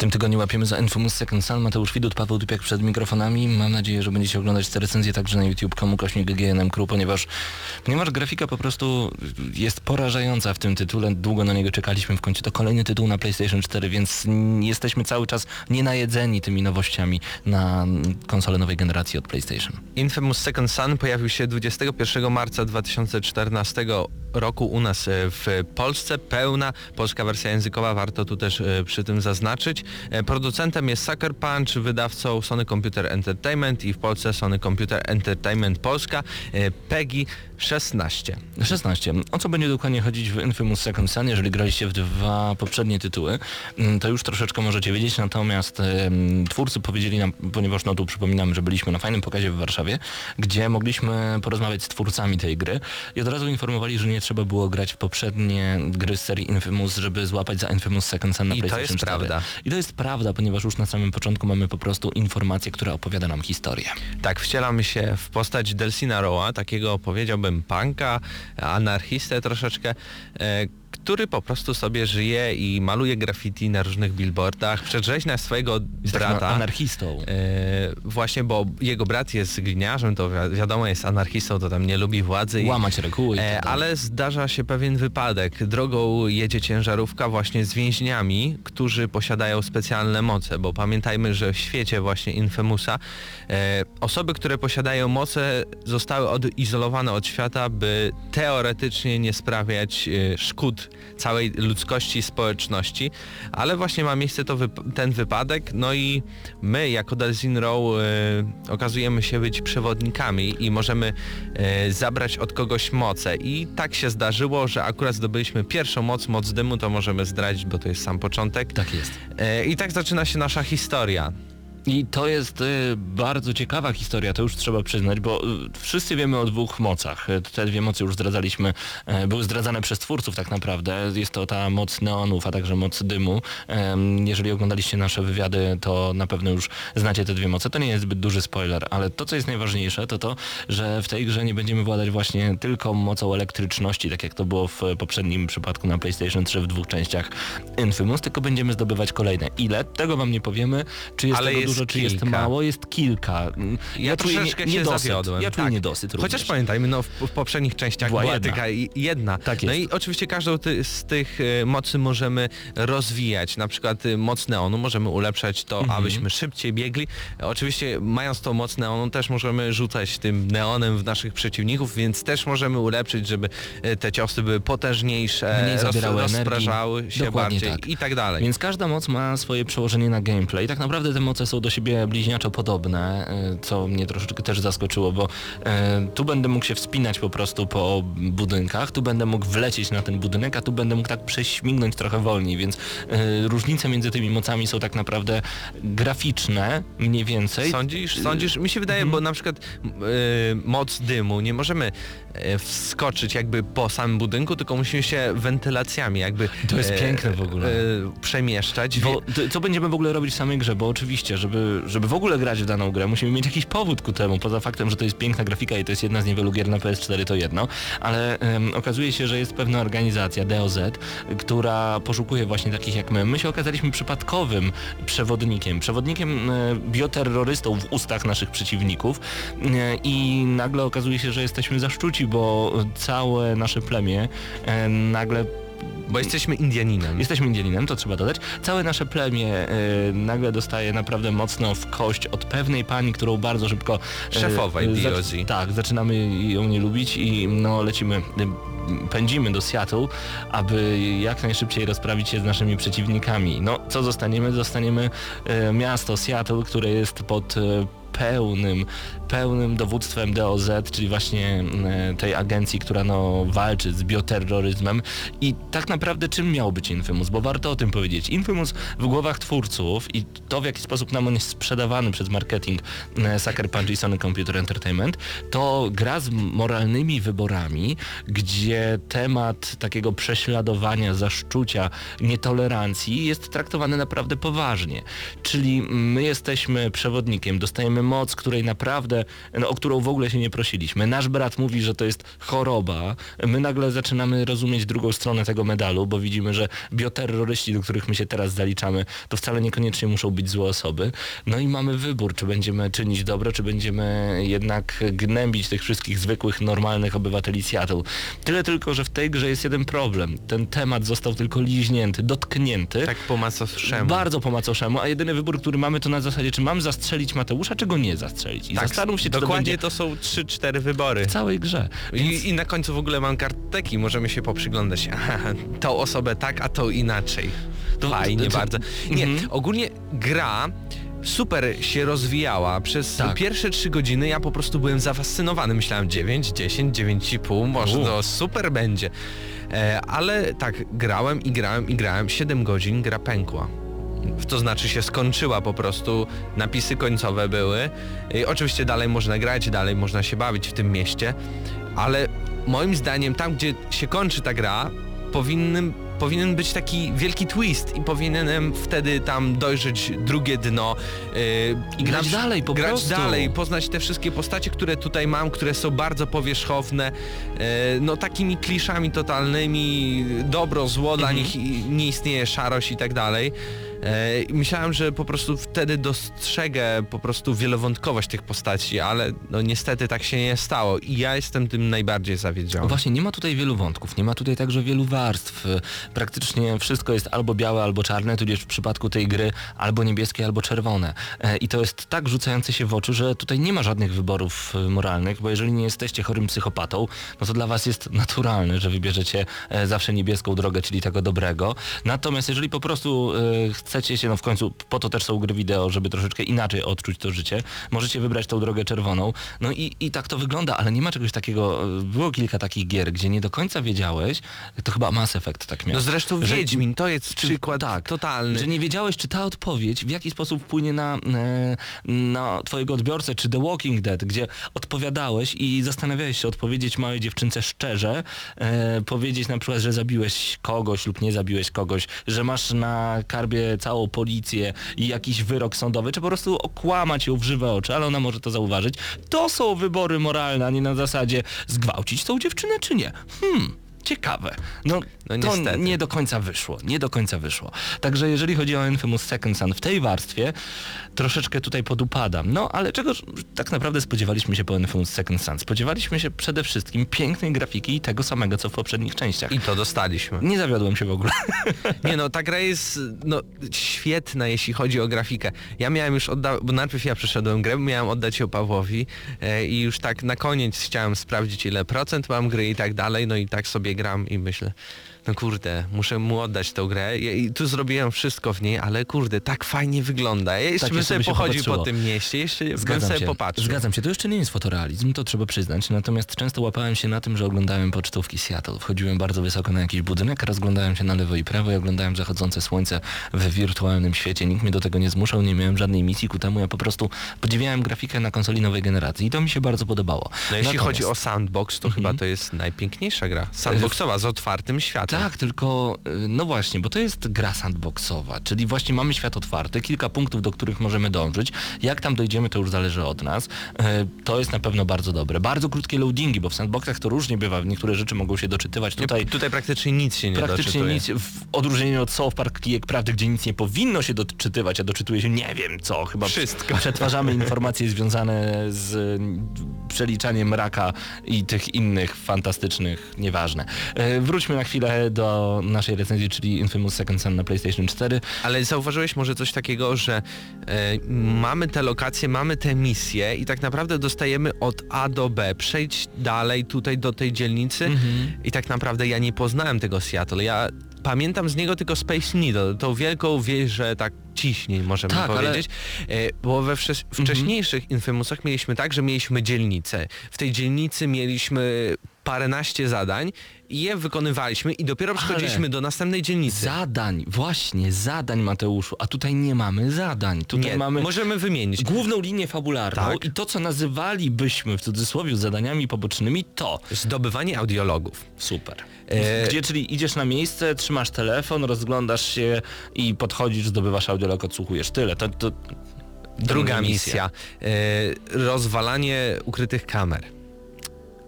Speaker 1: Tym tygodniu łapiemy za Infamous Second Sun. Mateusz Widut, Paweł Dupiak przed mikrofonami. Mam nadzieję, że będziecie oglądać te recenzje także na youtube.com kośnik GNM Crew, ponieważ, ponieważ grafika po prostu jest porażająca w tym tytule. Długo na niego czekaliśmy. W końcu to kolejny tytuł na PlayStation 4, więc jesteśmy cały czas nienajedzeni tymi nowościami na konsolę nowej generacji od PlayStation.
Speaker 2: Infamous Second Son pojawił się 21 marca 2014 roku u nas e, w Polsce. Pełna polska wersja językowa, warto tu też e, przy tym zaznaczyć. E, Producentem jest Sucker Punch, wydawcą Sony Computer Entertainment i w Polsce Sony Computer Entertainment Polska, PEGI 16.
Speaker 1: 16. O co będzie dokładnie chodzić w Infamous Second Son? Jeżeli graliście w dwa poprzednie tytuły, mm, to już troszeczkę możecie wiedzieć, natomiast twórcy powiedzieli nam, ponieważ no tu przypominam, że byliśmy na fajnym pokazie w Warszawie, gdzie mogliśmy porozmawiać z twórcami tej gry i od razu informowali, że nie trzeba było grać w poprzednie gry z serii Infamous, żeby złapać za Infamous Second Son na
Speaker 2: I to
Speaker 1: PlayStation
Speaker 2: jest
Speaker 1: 4.
Speaker 2: prawda.
Speaker 1: I to jest prawda, ponieważ już na samym początku mamy po prostu informację, która opowiada nam historię.
Speaker 2: Tak, wcielamy się w postać Delsina Roa, takiego powiedziałbym punka, anarchistę troszeczkę, e, który po prostu sobie żyje i maluje graffiti na różnych billboardach, przedrzeźnia swojego
Speaker 1: Jest
Speaker 2: brata.
Speaker 1: anarchistą.
Speaker 2: E, właśnie, bo jego brat jest gliniarzem, to wi- wiadomo jest anarchistą, to tam nie lubi władzy.
Speaker 1: Łamać reguły tak
Speaker 2: E,
Speaker 1: dalej.
Speaker 2: ale zdarza się pewien wypadek. Drogą jedzie ciężarówka właśnie z więźniami, którzy posiadają specjalne moce, bo pamiętajmy, że w świecie właśnie Infamousa e, osoby, które posiadają moce zostały odizolowane od świata, by teoretycznie nie sprawiać szkód całej ludzkości i społeczności, ale właśnie ma miejsce to wyp- ten wypadek, no i my jako Delzin Row e, okazujemy się być przewodnikami i możemy e, zabrać od kogoś moce i tak się zdarzyło, że akurat zdobyliśmy pierwszą moc, moc dymu, to możemy zdradzić, bo to jest sam początek.
Speaker 1: Tak jest.
Speaker 2: E, I tak zaczyna się nasza historia.
Speaker 1: I to jest y, bardzo ciekawa historia, to już trzeba przyznać, bo y, wszyscy wiemy o dwóch mocach. Y, Te dwie mocy już zdradzaliśmy, były zdradzane przez twórców tak naprawdę. Jest to ta moc neonów, a także moc dymu. Jeżeli oglądaliście nasze wywiady, to na pewno już znacie te dwie moce. To nie jest zbyt duży spoiler, ale to, co jest najważniejsze, to to, że w tej grze nie będziemy władać właśnie tylko mocą elektryczności, tak jak to było w poprzednim przypadku na PlayStation 3 w dwóch częściach Infamous, tylko będziemy zdobywać kolejne. Ile? Tego wam nie powiemy. Czy jest
Speaker 2: Ale
Speaker 1: tego
Speaker 2: jest
Speaker 1: dużo, czy jest mało? Jest kilka. Mm,
Speaker 2: Ja,
Speaker 1: czuję nie,
Speaker 2: się
Speaker 1: niedosyt.
Speaker 2: zawiodłem.
Speaker 1: Ja czuję
Speaker 2: Tak.
Speaker 1: niedosyt
Speaker 2: Chociaż
Speaker 1: również.
Speaker 2: pamiętajmy, no w, w poprzednich częściach
Speaker 1: Była
Speaker 2: była,
Speaker 1: jedna.
Speaker 2: jedna.
Speaker 1: Tak
Speaker 2: no i oczywiście każdą ty, z tych e, mocy możemy rozwijać. Na przykład e, moc neonu możemy ulepszać to,
Speaker 1: Mhm.
Speaker 2: abyśmy szybciej biegli. E, Oczywiście mając tą moc neonu też możemy rzucać tym neonem w naszych przeciwników, więc też możemy ulepszyć, żeby te ciosy były potężniejsze,
Speaker 1: Mniej zabierały energii.
Speaker 2: rozpraszały się
Speaker 1: Dokładnie
Speaker 2: bardziej
Speaker 1: tak.
Speaker 2: i tak dalej.
Speaker 1: Więc każda moc ma swoje przełożenie na gameplay. Tak naprawdę te moce są do siebie bliźniaczo podobne, e, co mnie troszeczkę też zaskoczyło, bo e, tu będę mógł się wspinać po prostu po budynkach, tu będę mógł wlecieć na ten budynek, a tu będę mógł tak prześmignąć trochę wolniej, więc e, różnice między tymi mocami są tak naprawdę graficzne mniej więcej.
Speaker 2: Sądzisz? Sądzisz? Mi się wydaje,
Speaker 1: Mhm.
Speaker 2: bo na przykład m, y, moc dymu nie możemy e, wskoczyć jakby po samym budynku, tylko musimy się wentylacjami jakby
Speaker 1: To jest piękne w ogóle.
Speaker 2: e, przemieszczać.
Speaker 1: Bo to, co będziemy w ogóle robić w samej grze? Bo oczywiście, żeby, żeby w ogóle grać w daną grę, musimy mieć jakiś powód ku temu, poza faktem, że to jest piękna grafika i to jest jedna z niewielu gier na PS4, to jedno, ale em, okazuje się, że jest pewna organizacja, DOZ, która poszukuje właśnie takich jak my. My się okazaliśmy przypadkowym przewodnikiem, przewodnikiem e, bioterrorystą w ustach naszych przeciwników e, i nagle okazuje się, że jesteśmy zaszczuci, bo całe nasze plemię e, nagle
Speaker 2: Bo jesteśmy Indianinem.
Speaker 1: Jesteśmy Indianinem, to trzeba dodać. Całe nasze plemię y, nagle dostaje naprawdę mocno w kość od pewnej pani, którą bardzo szybko... y,
Speaker 2: Szefowej
Speaker 1: y, zac-. Tak, zaczynamy ją nie lubić i no lecimy, y, pędzimy do Seattle, aby jak najszybciej rozprawić się z naszymi przeciwnikami. No, co zostaniemy? Zostaniemy y, miasto Seattle, które jest pod... y, pełnym, pełnym dowództwem DOZ, czyli właśnie e, tej agencji, która no, walczy z bioterroryzmem i tak naprawdę czym miał być Infamous, bo warto o tym powiedzieć. Infamous w głowach twórców i to w jaki sposób nam on jest sprzedawany przez marketing e, Sucker Punch i Sony Computer Entertainment, to gra z moralnymi wyborami, gdzie temat takiego prześladowania, zaszczucia, nietolerancji jest traktowany naprawdę poważnie. Czyli my jesteśmy przewodnikiem, dostajemy moc, której naprawdę, no, o którą w ogóle się nie prosiliśmy. Nasz brat mówi, że to jest choroba. My nagle zaczynamy rozumieć drugą stronę tego medalu, bo widzimy, że bioterroryści, do których my się teraz zaliczamy, to wcale niekoniecznie muszą być złe osoby. No i mamy wybór, czy będziemy czynić dobro, czy będziemy jednak gnębić tych wszystkich zwykłych, normalnych obywateli Seattle. Tyle tylko, że w tej grze jest jeden problem. Ten temat został tylko liźnięty, dotknięty.
Speaker 2: Tak po macoszemu.
Speaker 1: Bardzo po macoszemu, a jedyny wybór, który mamy to na zasadzie, czy mam zastrzelić Mateusza, czy go nie zastrzelić. I
Speaker 2: tak,
Speaker 1: zastanów się, czy to
Speaker 2: dokładnie
Speaker 1: będzie
Speaker 2: to są 3-4 wybory.
Speaker 1: w całej grze. Więc...
Speaker 2: I, I na końcu w ogóle mam karteki, możemy się poprzyglądać. Aha, tą osobę tak, a tą inaczej.
Speaker 1: To-
Speaker 2: Fajnie
Speaker 1: to-
Speaker 2: bardzo. Nie,
Speaker 1: Mhm.
Speaker 2: ogólnie gra super się rozwijała. Przez
Speaker 1: Tak.
Speaker 2: pierwsze trzy godziny ja po prostu byłem zafascynowany. Myślałem 9, 10, 9,5, może
Speaker 1: U.
Speaker 2: to super będzie. E, ale tak, grałem i grałem i grałem. 7 godzin gra pękła. To znaczy się skończyła po prostu, napisy końcowe były. I oczywiście dalej można grać, dalej można się bawić w tym mieście, ale moim zdaniem tam, gdzie się kończy ta gra, powinnym, powinien być taki wielki twist i powinienem wtedy tam dojrzeć drugie dno. Yy,
Speaker 1: I grać dalej, po
Speaker 2: grać
Speaker 1: prostu.
Speaker 2: dalej, poznać te wszystkie postacie, które tutaj mam, które są bardzo powierzchowne, yy, no takimi kliszami totalnymi, dobro, zło dla
Speaker 1: Mhm.
Speaker 2: nich i nie istnieje szarość i tak dalej. E, Myślałem, że po prostu wtedy dostrzegę po prostu wielowątkowość tych postaci, ale no niestety tak się nie stało i ja jestem tym najbardziej zawiedziony.
Speaker 1: Właśnie, nie ma tutaj wielu wątków, nie ma tutaj także wielu warstw. Praktycznie wszystko jest albo białe, albo czarne, tudzież w przypadku tej gry albo niebieskie, albo czerwone. E, I to jest tak rzucające się w oczy, że tutaj nie ma żadnych wyborów y, moralnych, bo jeżeli nie jesteście chorym psychopatą, no to dla was jest naturalne, że wybierzecie e, zawsze niebieską drogę, czyli tego dobrego. Natomiast jeżeli po prostu e, chcecie się, no w końcu po to też są gry wideo, żeby troszeczkę inaczej odczuć to życie, możecie wybrać tą drogę czerwoną. No i, i tak to wygląda, ale nie ma czegoś takiego, e, było kilka takich gier, gdzie nie do końca wiedziałeś, to chyba Mass Effect tak miał.
Speaker 2: No zresztą
Speaker 1: że-
Speaker 2: Wiedźmin to jest
Speaker 1: czy-
Speaker 2: przykład
Speaker 1: tak,
Speaker 2: totalny.
Speaker 1: Że nie wiedziałeś, czy ta odpowiedź w jaki sposób wpłynie na, e, na twojego odbiorcę, czy The Walking Dead, gdzie odpowiadałeś i zastanawiałeś się odpowiedzieć małej dziewczynce szczerze, e, powiedzieć na przykład, że zabiłeś kogoś lub nie zabiłeś kogoś, że masz na karbie całą policję i jakiś wyrok sądowy, czy po prostu okłamać ją w żywe oczy, ale ona może to zauważyć. To są wybory moralne, a nie na zasadzie zgwałcić tą dziewczynę, czy nie. Hmm. Ciekawe. No,
Speaker 2: No
Speaker 1: to
Speaker 2: niestety.
Speaker 1: nie do końca wyszło. Nie do końca wyszło. Także jeżeli chodzi o Infamous Second Son w tej warstwie, troszeczkę tutaj podupadam. No, ale czego tak naprawdę spodziewaliśmy się po Infamous Second Son? Spodziewaliśmy się przede wszystkim pięknej grafiki i tego samego, co w poprzednich częściach.
Speaker 2: I to dostaliśmy.
Speaker 1: Nie zawiodłem się w ogóle.
Speaker 2: Nie no, ta gra jest no, świetna, jeśli chodzi o grafikę. Ja miałem już oddać, bo najpierw ja przeszedłem grę, miałem oddać ją Pawłowi e, i już tak na koniec chciałem sprawdzić ile procent mam gry i tak dalej, no i tak sobie gram i myślę, no kurde, muszę mu oddać tą grę I, i tu zrobiłem wszystko w niej, ale kurde, tak fajnie wygląda. Ja jeszcze
Speaker 1: Takie
Speaker 2: bym
Speaker 1: sobie
Speaker 2: pochodził po tym mieście, jeszcze bym
Speaker 1: Zgadzam
Speaker 2: sobie
Speaker 1: się.
Speaker 2: popatrzył.
Speaker 1: Zgadzam się. To jeszcze nie jest fotorealizm, to trzeba przyznać. Natomiast często łapałem się na tym, że oglądałem pocztówki Seattle. Wchodziłem bardzo wysoko na jakiś budynek, rozglądałem się na lewo i prawo i oglądałem zachodzące słońce w wirtualnym świecie. Nikt mnie do tego nie zmuszał, nie miałem żadnej misji ku temu. Ja po prostu podziwiałem grafikę na konsoli nowej generacji i to mi się bardzo podobało.
Speaker 2: No jeśli
Speaker 1: Natomiast-
Speaker 2: chodzi o sandbox, to
Speaker 1: Mhm.
Speaker 2: chyba to jest najpiękniejsza gra. Sandboxowa, z otwartym światem.
Speaker 1: Tak, tylko y, no właśnie, bo to jest gra sandboxowa, czyli właśnie mamy świat otwarty, kilka punktów, do których możemy dążyć. Jak tam dojdziemy, to już zależy od nas. E, To jest na pewno bardzo dobre. Bardzo krótkie loadingi, bo w sandboxach to różnie bywa, niektóre rzeczy mogą się doczytywać. Tutaj
Speaker 2: Tutaj praktycznie nic się nie
Speaker 1: praktycznie
Speaker 2: doczytuje.
Speaker 1: nic, w odróżnieniu od South Park Kijek Prawdy, gdzie nic nie powinno się doczytywać, a doczytuje się nie wiem co, chyba
Speaker 2: Wszystko.
Speaker 1: przetwarzamy informacje związane z mm, przeliczaniem raka i tych innych fantastycznych, nieważne. Wróćmy na chwilę do naszej recenzji, czyli Infamous Second Son na PlayStation 4.
Speaker 2: Ale zauważyłeś może coś takiego, że e, mamy te lokacje, mamy te misje i tak naprawdę dostajemy od A do B. Przejdź dalej tutaj do tej dzielnicy
Speaker 1: Mhm.
Speaker 2: i tak naprawdę ja nie poznałem tego Seattle. Ja pamiętam z niego tylko Space Needle, tą wielką wieżę tak ciśnie, możemy
Speaker 1: Tak, ale- Mhm.
Speaker 2: powiedzieć. E, bo we wcze- wcześniejszych Infamousach mieliśmy tak, że mieliśmy dzielnicę. W tej dzielnicy mieliśmy paręnaście zadań i je wykonywaliśmy i dopiero
Speaker 1: Ale-
Speaker 2: przechodziliśmy do następnej dzielnicy.
Speaker 1: Zadań, właśnie, zadań Mateuszu, a tutaj nie mamy zadań. Tutaj
Speaker 2: Nie,
Speaker 1: mamy
Speaker 2: możemy wymienić.
Speaker 1: główną linię fabularną
Speaker 2: Tak.
Speaker 1: i to, co nazywalibyśmy w cudzysłowie zadaniami pobocznymi, to
Speaker 2: Zdobywanie audiologów.
Speaker 1: Super.
Speaker 2: E,
Speaker 1: Gdzie, czyli idziesz na miejsce, trzymasz telefon, rozglądasz się i podchodzisz, zdobywasz audiolog, odsłuchujesz. Tyle. To, to
Speaker 2: Druga misja. E, rozwalanie ukrytych kamer.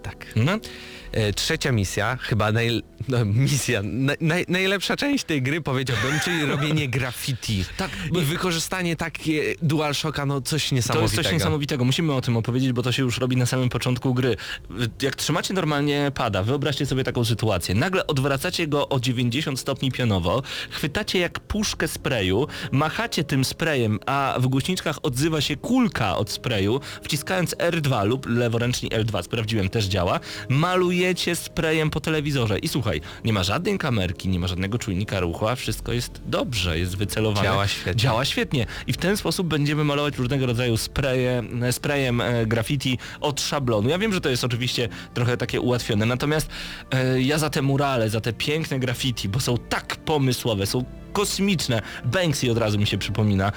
Speaker 2: Tak.
Speaker 1: No,
Speaker 2: trzecia misja, chyba naj, no, misja, naj, naj, najlepsza część tej gry powiedziałbym, czyli robienie graffiti.
Speaker 1: Tak,
Speaker 2: I wykorzystanie takie DualShocka, no coś
Speaker 1: To
Speaker 2: niesamowitego.
Speaker 1: jest coś niesamowitego. Musimy o tym opowiedzieć, bo to się już robi na samym początku gry. Jak trzymacie normalnie pada, wyobraźcie sobie taką sytuację. Nagle odwracacie go o 90 stopni pionowo, chwytacie jak puszkę sprayu, machacie tym sprayem, a w głośniczkach odzywa się kulka od sprayu, wciskając R2 lub leworęcznie L2, sprawdziłem, też działa, malujecie sprayem po telewizorze. I słuchaj, nie ma żadnej kamerki, nie ma żadnego czujnika ruchu, a wszystko jest dobrze, jest wycelowane.
Speaker 2: Działa świetnie.
Speaker 1: Działa świetnie. I w ten sposób będziemy malować różnego rodzaju spraye, e, sprayem e, graffiti od szablonu. Ja wiem, że to jest oczywiście trochę takie ułatwione, natomiast e, ja za te murale, za te piękne graffiti, bo są tak pomysłowe, są kosmiczne. Banksy od razu mi się przypomina.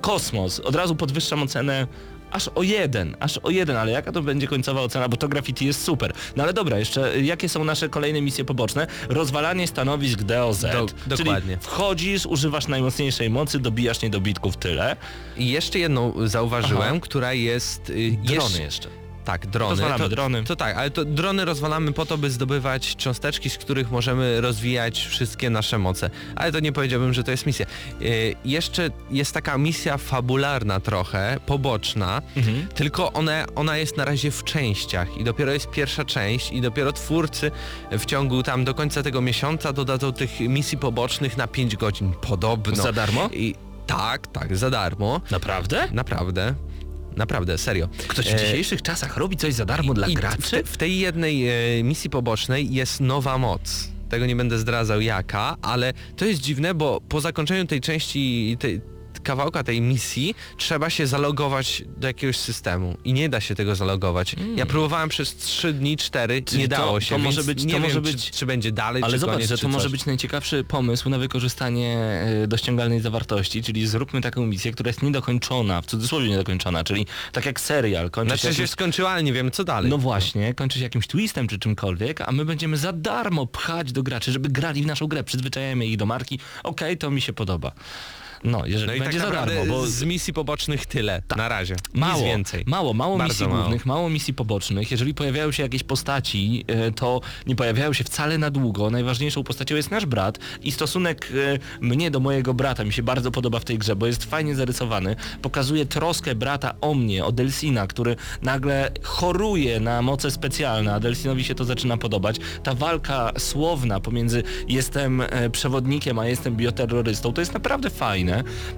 Speaker 1: Kosmos. Od razu podwyższam ocenę aż o jeden, aż o jeden, ale jaka to będzie końcowa ocena, bo to graffiti jest super. No ale dobra, jeszcze y, jakie są nasze kolejne misje poboczne? Rozwalanie stanowisk DOZ.
Speaker 2: Do- dokładnie.
Speaker 1: Czyli wchodzisz, używasz najmocniejszej mocy, dobijasz niedobitków, tyle.
Speaker 2: I jeszcze jedną zauważyłem,
Speaker 1: Aha.
Speaker 2: która jest... y,
Speaker 1: Drony
Speaker 2: jeszcze-
Speaker 1: jeszcze.
Speaker 2: Tak, drony.
Speaker 1: Rozwalamy
Speaker 2: to,
Speaker 1: drony.
Speaker 2: To tak, ale to drony rozwalamy po to, by zdobywać cząsteczki, z których możemy rozwijać wszystkie nasze moce. Ale to nie powiedziałbym, że to jest misja. Yy, jeszcze jest taka misja fabularna trochę, poboczna,
Speaker 1: Mhm.
Speaker 2: tylko ona, ona jest na razie w częściach i dopiero jest pierwsza część i dopiero twórcy w ciągu tam do końca tego miesiąca dodadzą tych misji pobocznych na 5 godzin. Podobno.
Speaker 1: Za darmo?
Speaker 2: I, tak, tak, za darmo.
Speaker 1: Naprawdę?
Speaker 2: Naprawdę. Naprawdę, serio.
Speaker 1: Ktoś w
Speaker 2: E,
Speaker 1: dzisiejszych czasach robi coś za darmo dla
Speaker 2: i
Speaker 1: graczy?
Speaker 2: W, w tej jednej e, misji pobocznej jest nowa moc. Tego nie będę zdradzał jaka, ale to jest dziwne, bo po zakończeniu tej części, tej, kawałka tej misji trzeba się zalogować do jakiegoś systemu i nie da się tego zalogować. Ja próbowałem przez 3 dni, 4,
Speaker 1: Mm. Czyli
Speaker 2: nie
Speaker 1: to-
Speaker 2: dało się,
Speaker 1: to może być-
Speaker 2: nie
Speaker 1: to
Speaker 2: wiem,
Speaker 1: może
Speaker 2: czy,
Speaker 1: być-
Speaker 2: czy będzie dalej,
Speaker 1: Ale
Speaker 2: czy
Speaker 1: zobacz,
Speaker 2: koniec,
Speaker 1: że
Speaker 2: czy
Speaker 1: to może
Speaker 2: coś.
Speaker 1: być najciekawszy pomysł na wykorzystanie e, dościągalnej zawartości, czyli zróbmy taką misję, która jest niedokończona, w cudzysłowie niedokończona, czyli tak jak serial, kończy
Speaker 2: Znaczy
Speaker 1: się
Speaker 2: się
Speaker 1: jakimś...
Speaker 2: skończyła, ale nie wiem co dalej.
Speaker 1: No właśnie, kończy się jakimś twistem czy czymkolwiek, a my będziemy za darmo pchać do graczy, żeby grali w naszą grę, przyzwyczajamy ich do marki, okej, to mi się podoba. No, jeżeli
Speaker 2: No i tak
Speaker 1: będzie za darmo, bo
Speaker 2: z misji pobocznych tyle, na razie.
Speaker 1: Mało,
Speaker 2: Nic więcej.
Speaker 1: mało, mało
Speaker 2: Bardzo
Speaker 1: misji
Speaker 2: mało.
Speaker 1: głównych, mało misji pobocznych. Jeżeli pojawiają się jakieś postaci, e, to nie pojawiają się wcale na długo. Najważniejszą postacią jest nasz brat i stosunek e, mnie do mojego brata mi się bardzo podoba w tej grze, bo jest fajnie zarysowany. Pokazuje troskę brata o mnie, o Delsina, który nagle choruje na moce specjalne, a Delsinowi się to zaczyna podobać. Ta walka słowna pomiędzy jestem e, przewodnikiem, a jestem bioterrorystą, to jest naprawdę fajne.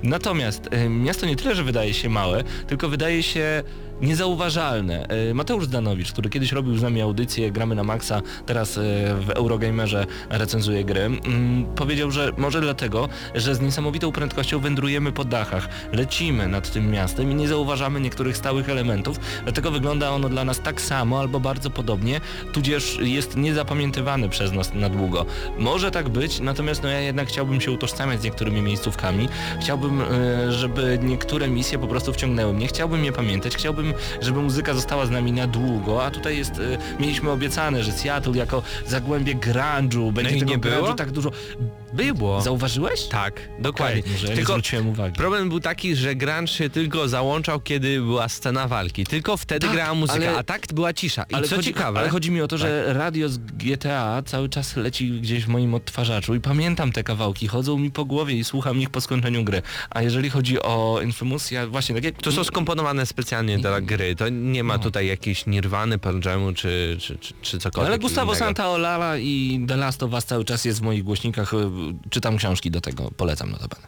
Speaker 1: Natomiast miasto nie tyle, że wydaje się małe, tylko wydaje się niezauważalne. E, Mateusz Zdanowicz, który kiedyś robił z nami audycję Gramy na Maxa, teraz e, w Eurogamerze recenzuje gry, mm, powiedział, że może dlatego, że z niesamowitą prędkością wędrujemy po dachach, lecimy nad tym miastem i nie zauważamy niektórych stałych elementów, dlatego wygląda ono dla nas tak samo albo bardzo podobnie, tudzież jest niezapamiętywany przez nas na długo. Może tak być, natomiast no ja jednak chciałbym się utożsamiać z niektórymi miejscówkami, chciałbym, e, żeby niektóre misje po prostu wciągnęły mnie, chciałbym je pamiętać, chciałbym, żeby muzyka została z nami na długo, a tutaj jest, e, mieliśmy obiecane, że Seattle jako zagłębie grunge'u, będzie
Speaker 2: No
Speaker 1: tego
Speaker 2: nie
Speaker 1: grunge'u tak dużo.
Speaker 2: Było.
Speaker 1: Zauważyłeś?
Speaker 2: Tak, dokładnie.
Speaker 1: Okej, może
Speaker 2: Tylko
Speaker 1: zwróciłem uwagi.
Speaker 2: problem był taki, że grunge się tylko załączał, kiedy była scena walki. Tylko wtedy
Speaker 1: Tak,
Speaker 2: grała muzyka,
Speaker 1: ale-
Speaker 2: a tak była cisza. I
Speaker 1: Ale
Speaker 2: co
Speaker 1: chodzi,
Speaker 2: ciekawe...
Speaker 1: ale chodzi mi o to, że radio z GTA cały czas leci gdzieś w moim odtwarzaczu i pamiętam te kawałki, chodzą mi po głowie i słucham ich po skończeniu gry. A jeżeli chodzi o Infamous, ja właśnie tak jak...
Speaker 2: To są skomponowane specjalnie dla gry. To nie ma tutaj jakiejś Nirwany, Pearl Jamu czy, czy, czy, czy cokolwiek
Speaker 1: Ale Gustavo
Speaker 2: innego.
Speaker 1: Santaolala i The Last of Us cały czas jest w moich głośnikach, czytam książki do tego, polecam notabene.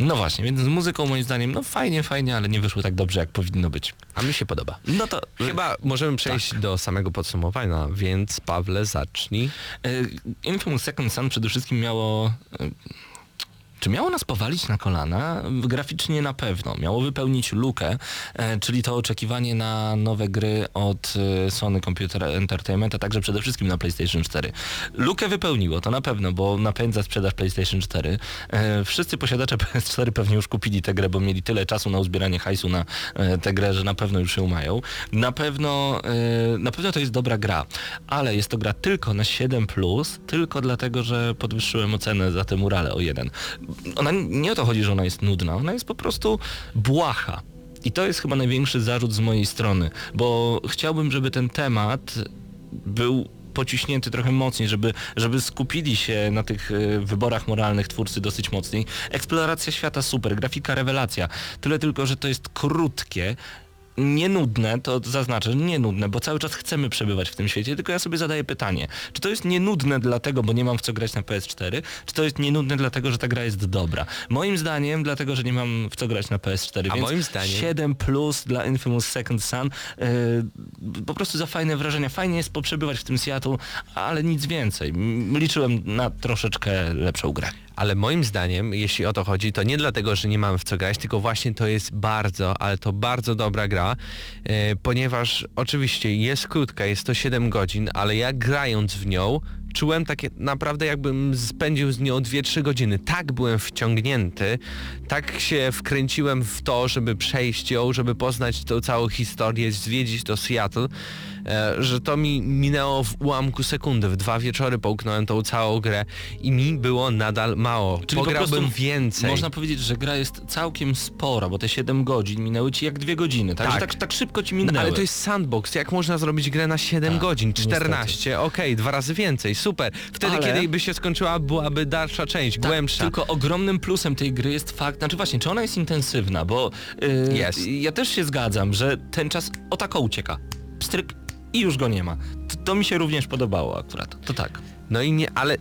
Speaker 1: No właśnie, więc z muzyką moim zdaniem, no fajnie, fajnie, ale nie wyszło tak dobrze, jak powinno być.
Speaker 2: A mi się podoba.
Speaker 1: No to
Speaker 2: Chyba możemy przejść do samego podsumowania, więc Pawle zacznij.
Speaker 1: Y, Infamous Second Son przede wszystkim miało... Czy miało nas powalić na kolana? Graficznie na pewno. Miało wypełnić lukę, e, czyli to oczekiwanie na nowe gry od e, Sony Computer Entertainment, a także przede wszystkim na PlayStation 4. Lukę wypełniło, to na pewno, bo napędza sprzedaż PlayStation 4. E, Wszyscy posiadacze PS4 pewnie już kupili tę grę, bo mieli tyle czasu na uzbieranie hajsu na tę grę, że na pewno już ją mają. Na pewno, na pewno to jest dobra gra, ale jest to gra tylko na 7+, tylko dlatego, że podwyższyłem ocenę za te murale o jeden. Ona nie o to chodzi, że ona jest nudna, ona jest po prostu błaha. I to jest chyba największy zarzut z mojej strony, bo chciałbym, żeby ten temat był pociśnięty trochę mocniej, żeby, żeby skupili się na tych e, wyborach moralnych twórcy dosyć mocniej. Eksploracja świata super, grafika rewelacja. Tyle tylko, że to jest krótkie, nie nudne, to zaznaczę, nie nudne, bo cały czas chcemy przebywać w tym świecie, tylko ja sobie zadaję pytanie, czy to jest nienudne dlatego, bo nie mam w co grać na PS4, czy to jest nienudne dlatego, że ta gra jest dobra? Moim zdaniem, dlatego, że nie mam w co grać na PS4,
Speaker 2: A
Speaker 1: więc
Speaker 2: moim zdaniem-
Speaker 1: 7 plus dla Infamous Second Son, yy, po prostu za fajne wrażenia. Fajnie jest poprzebywać w tym Seattle, ale nic więcej. Liczyłem na troszeczkę lepszą grę.
Speaker 2: Ale moim zdaniem, jeśli o to chodzi, to nie dlatego, że nie mamy w co grać, tylko właśnie to jest bardzo, ale to bardzo dobra gra, e, ponieważ oczywiście jest krótka, jest to 7 godzin, ale ja grając w nią, czułem takie naprawdę jakbym spędził z nią 2-3 godziny. Tak byłem wciągnięty, tak się wkręciłem w to, żeby przejść ją, żeby poznać tą całą historię, zwiedzić to Seattle, e, że to mi minęło w ułamku sekundy. W dwa wieczory połknąłem tą całą grę i mi było nadal mało.
Speaker 1: Czyli po
Speaker 2: Pograłbym
Speaker 1: prostu
Speaker 2: więcej.
Speaker 1: Można powiedzieć, że gra jest całkiem spora, bo te 7 godzin minęły ci jak dwie godziny, także
Speaker 2: Tak.
Speaker 1: tak, tak, szybko ci
Speaker 2: No,
Speaker 1: minęły.
Speaker 2: ale to jest sandbox. Jak można zrobić grę na 7
Speaker 1: Tak,
Speaker 2: godzin?
Speaker 1: niestety.
Speaker 2: 14, okej, dwa razy więcej, super. Wtedy,
Speaker 1: Ale-
Speaker 2: kiedy by się skończyła, byłaby dalsza część,
Speaker 1: Tak,
Speaker 2: głębsza.
Speaker 1: Tylko ogromnym plusem tej gry jest fakt, znaczy właśnie, czy ona jest intensywna, bo yy,
Speaker 2: Jest.
Speaker 1: ja też się zgadzam, że ten czas o tako ucieka. Pstryk i już go nie ma. To, to mi się również podobało akurat. To tak.
Speaker 2: No i nie, ale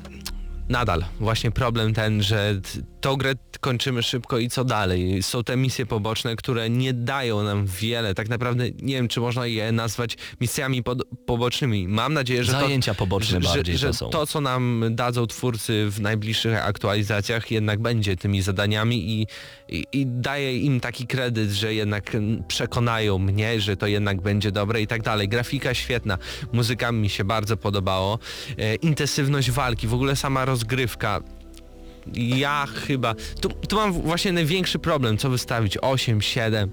Speaker 2: nadal właśnie problem ten, że tą grę kończymy szybko i co dalej? Są te misje poboczne, które nie dają nam wiele. Tak naprawdę nie wiem, czy można je nazwać misjami pod, pobocznymi. Mam nadzieję, że
Speaker 1: Zajęcia
Speaker 2: to,
Speaker 1: poboczne
Speaker 2: że,
Speaker 1: bardziej
Speaker 2: że
Speaker 1: to są.
Speaker 2: to, co nam dadzą twórcy w najbliższych aktualizacjach jednak będzie tymi zadaniami i, i, i daję im taki kredyt, że jednak przekonają mnie, że to jednak będzie dobre i tak dalej. Grafika świetna, muzyka mi się bardzo podobało, e, intensywność walki, w ogóle sama rozgrywka. Ja chyba, tu, tu mam właśnie największy problem, co wystawić, 8, 7,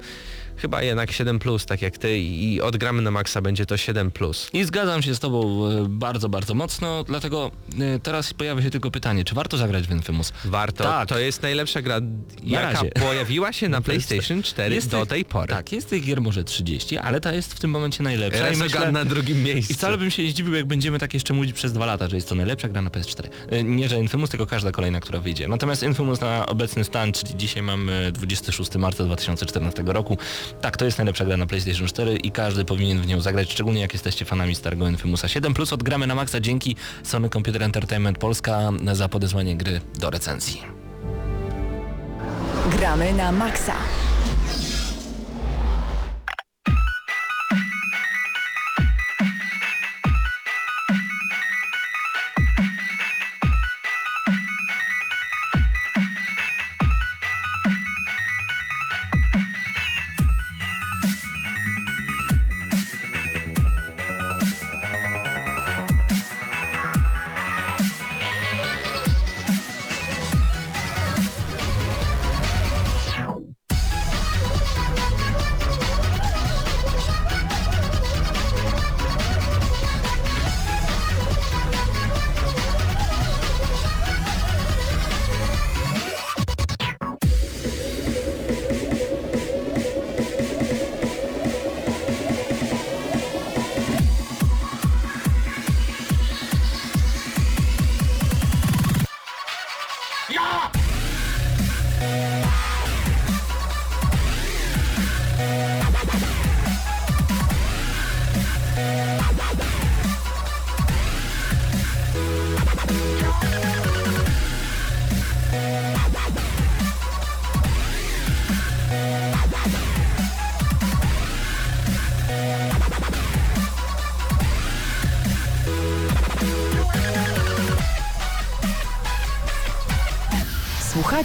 Speaker 2: chyba jednak 7 plus, tak jak ty i odgramy na maksa, będzie to 7 plus.
Speaker 1: I zgadzam się z tobą e, bardzo, bardzo mocno, dlatego e, teraz pojawia się tylko pytanie, czy warto zagrać w Infamous?
Speaker 2: Warto,
Speaker 1: Tak.
Speaker 2: to jest najlepsza gra, jaka
Speaker 1: razie.
Speaker 2: pojawiła się na PlayStation 4
Speaker 1: Jest
Speaker 2: do
Speaker 1: tych-
Speaker 2: tej pory.
Speaker 1: Tak, jest tych gier może 30, ale ta jest w tym momencie najlepsza. i
Speaker 2: Resogun na drugim miejscu.
Speaker 1: I wcale bym się nie zdziwił, jak będziemy tak jeszcze mówić przez dwa lata, że jest to najlepsza gra na PS4. E, Nie, że Infamous, tylko każda kolejna, która wyjdzie. Natomiast Infamous na obecny stan, czyli dzisiaj mamy 26 marca 2014 roku, tak, to jest najlepsza gra na PlayStation 4 i każdy powinien w nią zagrać, szczególnie jak jesteście fanami starego Infamousa 7. Plus odgramy na maksa dzięki Sony Computer Entertainment Polska za podesłanie gry do recenzji.
Speaker 5: Gramy na maksa.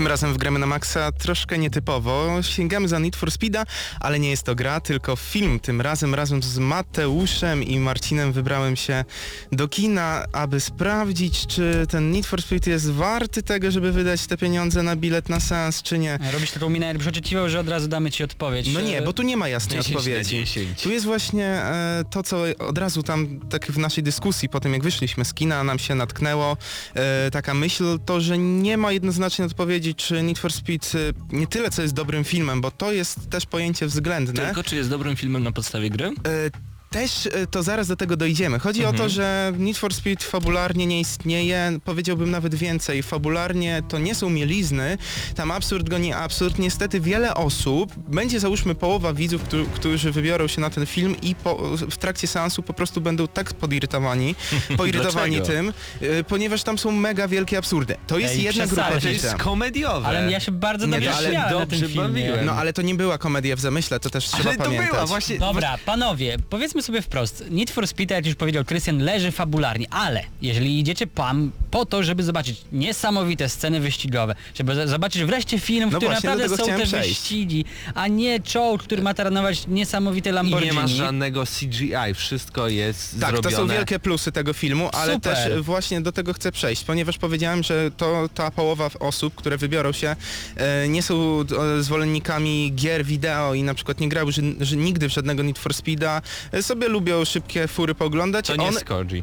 Speaker 4: Tym razem w gramy na Maxa troszkę nietypowo. Sięgamy za Need for Speeda, ale nie jest to gra, tylko film. Tym razem razem z Mateuszem i Marcinem wybrałem się do kina, aby sprawdzić, czy ten Need for Speed jest warty tego, żeby wydać te pieniądze na bilet na seans, czy nie.
Speaker 3: Robisz taką minę, jakbyś oczekiwał, że od razu damy ci odpowiedź.
Speaker 4: No nie, bo tu nie ma jasnej
Speaker 2: 10 na
Speaker 4: odpowiedzi.
Speaker 2: 10.
Speaker 4: Tu jest właśnie e, to, co od razu tam tak w naszej dyskusji, po tym jak wyszliśmy z kina, nam się natknęło e, taka myśl, to, że nie ma jednoznacznej odpowiedzi, czy Need for Speed e, nie tyle, co jest dobrym filmem, bo to jest też pojęcie względne.
Speaker 1: Tylko czy jest dobrym filmem na podstawie gry?
Speaker 4: Też e, to zaraz do tego dojdziemy. Chodzi o to, że Need for Speed fabularnie nie istnieje, powiedziałbym nawet więcej. Fabularnie to nie są mielizny, tam absurd goni absurd. Niestety wiele osób, będzie załóżmy połowa widzów, którzy, którzy wybiorą się na ten film i po, w trakcie seansu po prostu będą tak podirytowani, poirytowani tym, e, ponieważ tam są mega wielkie absurdy. To jest
Speaker 3: Ej,
Speaker 4: jedna grupa.
Speaker 2: To jest komediowe.
Speaker 3: Ale ja się bardzo
Speaker 4: Nie,
Speaker 3: dobrze
Speaker 4: ale
Speaker 3: śmiałem na
Speaker 2: dobrze
Speaker 3: tym filmie.
Speaker 2: bawiłem.
Speaker 4: No ale to nie była komedia w zamyśle, to też trzeba
Speaker 2: Ale to
Speaker 4: pamiętać.
Speaker 2: była właśnie...
Speaker 3: Dobra, panowie, powiedzmy sobie wprost. Need for Speed, jak już powiedział Krystian, leży fabularnie, ale jeżeli idziecie pan po to, żeby zobaczyć niesamowite sceny wyścigowe, żeby zobaczyć wreszcie film, w
Speaker 4: No
Speaker 3: którym
Speaker 4: właśnie,
Speaker 3: naprawdę są te
Speaker 4: przejść.
Speaker 3: wyścigi, a nie czołg, który ma taranować niesamowite
Speaker 2: I
Speaker 3: Lamborghini.
Speaker 2: nie ma żadnego CGI, wszystko jest
Speaker 4: Tak,
Speaker 2: zrobione.
Speaker 4: to są wielkie plusy tego filmu, ale
Speaker 3: Super.
Speaker 4: też e, właśnie do tego chcę przejść, ponieważ powiedziałem, że to ta połowa osób, które wybiorą się, e, nie są e, zwolennikami gier wideo i na przykład nie grały że, że nigdy w żadnego Need for Speeda, sobie lubią szybkie fury pooglądać.
Speaker 2: To nie
Speaker 4: On-
Speaker 2: jest Koji.
Speaker 4: E,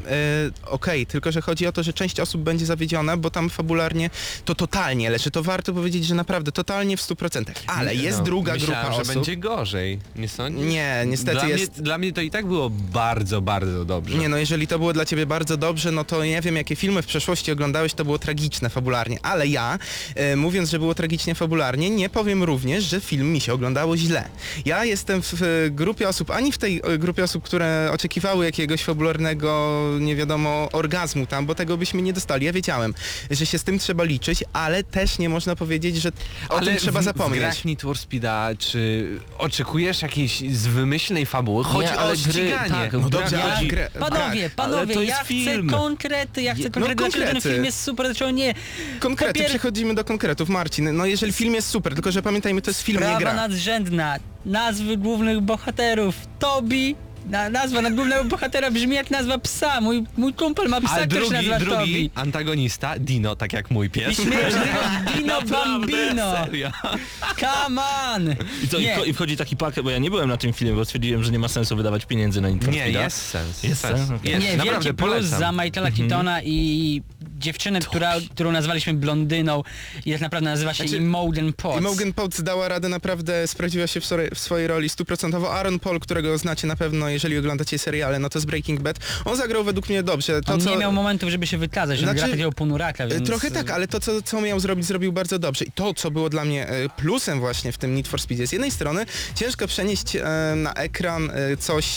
Speaker 4: Okej, tylko że chodzi o to, że część osób będzie zawiedziona, bo tam fabularnie to totalnie, lecz to warto powiedzieć, że naprawdę totalnie w 100%. Ale jest
Speaker 2: No,
Speaker 4: druga
Speaker 2: myślałem,
Speaker 4: grupa
Speaker 2: że
Speaker 4: osób.
Speaker 2: będzie gorzej, nie sądzisz?
Speaker 4: Nie, niestety
Speaker 2: dla
Speaker 4: jest...
Speaker 2: Mnie, dla mnie to i tak było bardzo, bardzo dobrze.
Speaker 4: Nie no, jeżeli to było dla ciebie bardzo dobrze, no to nie wiem, jakie filmy w przeszłości oglądałeś, to było tragiczne fabularnie. Ale ja, e, mówiąc, że było tragicznie fabularnie, nie powiem również, że film mi się oglądało źle. Ja jestem w, e, grupie osób, ani w tej e, grupie osób, które oczekiwały jakiegoś fabularnego, nie wiadomo, orgazmu tam, bo tego byśmy nie dostali. Ja wiedziałem, że się z tym trzeba liczyć, ale też nie można powiedzieć, że o tym trzeba
Speaker 2: w, W
Speaker 4: zapomnieć.
Speaker 2: grach Need for Speeda, czy oczekujesz jakiejś z wymyślnej fabuły? Chodzi
Speaker 1: Nie,
Speaker 2: o
Speaker 1: ale
Speaker 2: ściganie.
Speaker 1: tak,
Speaker 4: No dobrze, ale
Speaker 1: chodzi-
Speaker 4: grę, w
Speaker 3: Panowie, panowie,
Speaker 1: to jest
Speaker 3: ja
Speaker 1: film.
Speaker 3: chcę konkrety, ja chcę konkrety,
Speaker 4: no
Speaker 3: dlaczego ten
Speaker 4: konkrety.
Speaker 3: film jest super, dlaczego nie.
Speaker 4: Konkrety, przechodzimy do konkretów. Marcin, no jeżeli film jest super, tylko że pamiętajmy, to jest film, nie
Speaker 3: Prawa
Speaker 4: gra.
Speaker 3: nadrzędna, nazwy głównych bohaterów, Tobi, na, nazwa nad głównego bohatera brzmi jak nazwa psa, mój, mój kumpel ma psa,
Speaker 2: A
Speaker 3: który się
Speaker 2: drugi,
Speaker 3: nazywa
Speaker 2: drugi
Speaker 3: Tobi.
Speaker 2: antagonista, Dino, tak jak mój
Speaker 3: I
Speaker 2: pies.
Speaker 3: śmieję się tego Dino Bambino,
Speaker 2: Serio.
Speaker 3: come on!
Speaker 1: I, i,
Speaker 3: Nie.
Speaker 1: wcho- I wchodzi taki pakiet, bo ja nie byłem na tym filmie, bo stwierdziłem, że nie ma sensu wydawać pieniędzy na Need for
Speaker 2: Nie,
Speaker 1: Speeda.
Speaker 2: jest sens.
Speaker 1: Jest sens? Okej.
Speaker 2: Jest,
Speaker 3: Nie,
Speaker 2: naprawdę
Speaker 3: wielki plus
Speaker 2: polecam.
Speaker 3: za Michaela Keatona i dziewczynę, która, którą nazwaliśmy blondyną i tak naprawdę nazywa się
Speaker 4: Znaczy,
Speaker 3: Imogen Potts.
Speaker 4: Imogen Potts dała radę, naprawdę sprawdziła się w, sore- w swojej roli stuprocentowo. Aaron Paul, którego znacie na pewno, jeżeli oglądacie seriale, no to z Breaking Bad. On zagrał według mnie dobrze. To,
Speaker 3: On
Speaker 4: co...
Speaker 3: nie miał momentów, żeby się wykazać, on
Speaker 4: Znaczy,
Speaker 3: gra takiego ponuraka,
Speaker 4: E,
Speaker 3: więc...
Speaker 4: Trochę tak, ale to, co, co miał zrobić, zrobił bardzo dobrze. I to, co było dla mnie e, plusem właśnie w tym Need for Speedzie, z jednej strony ciężko przenieść e, na ekran coś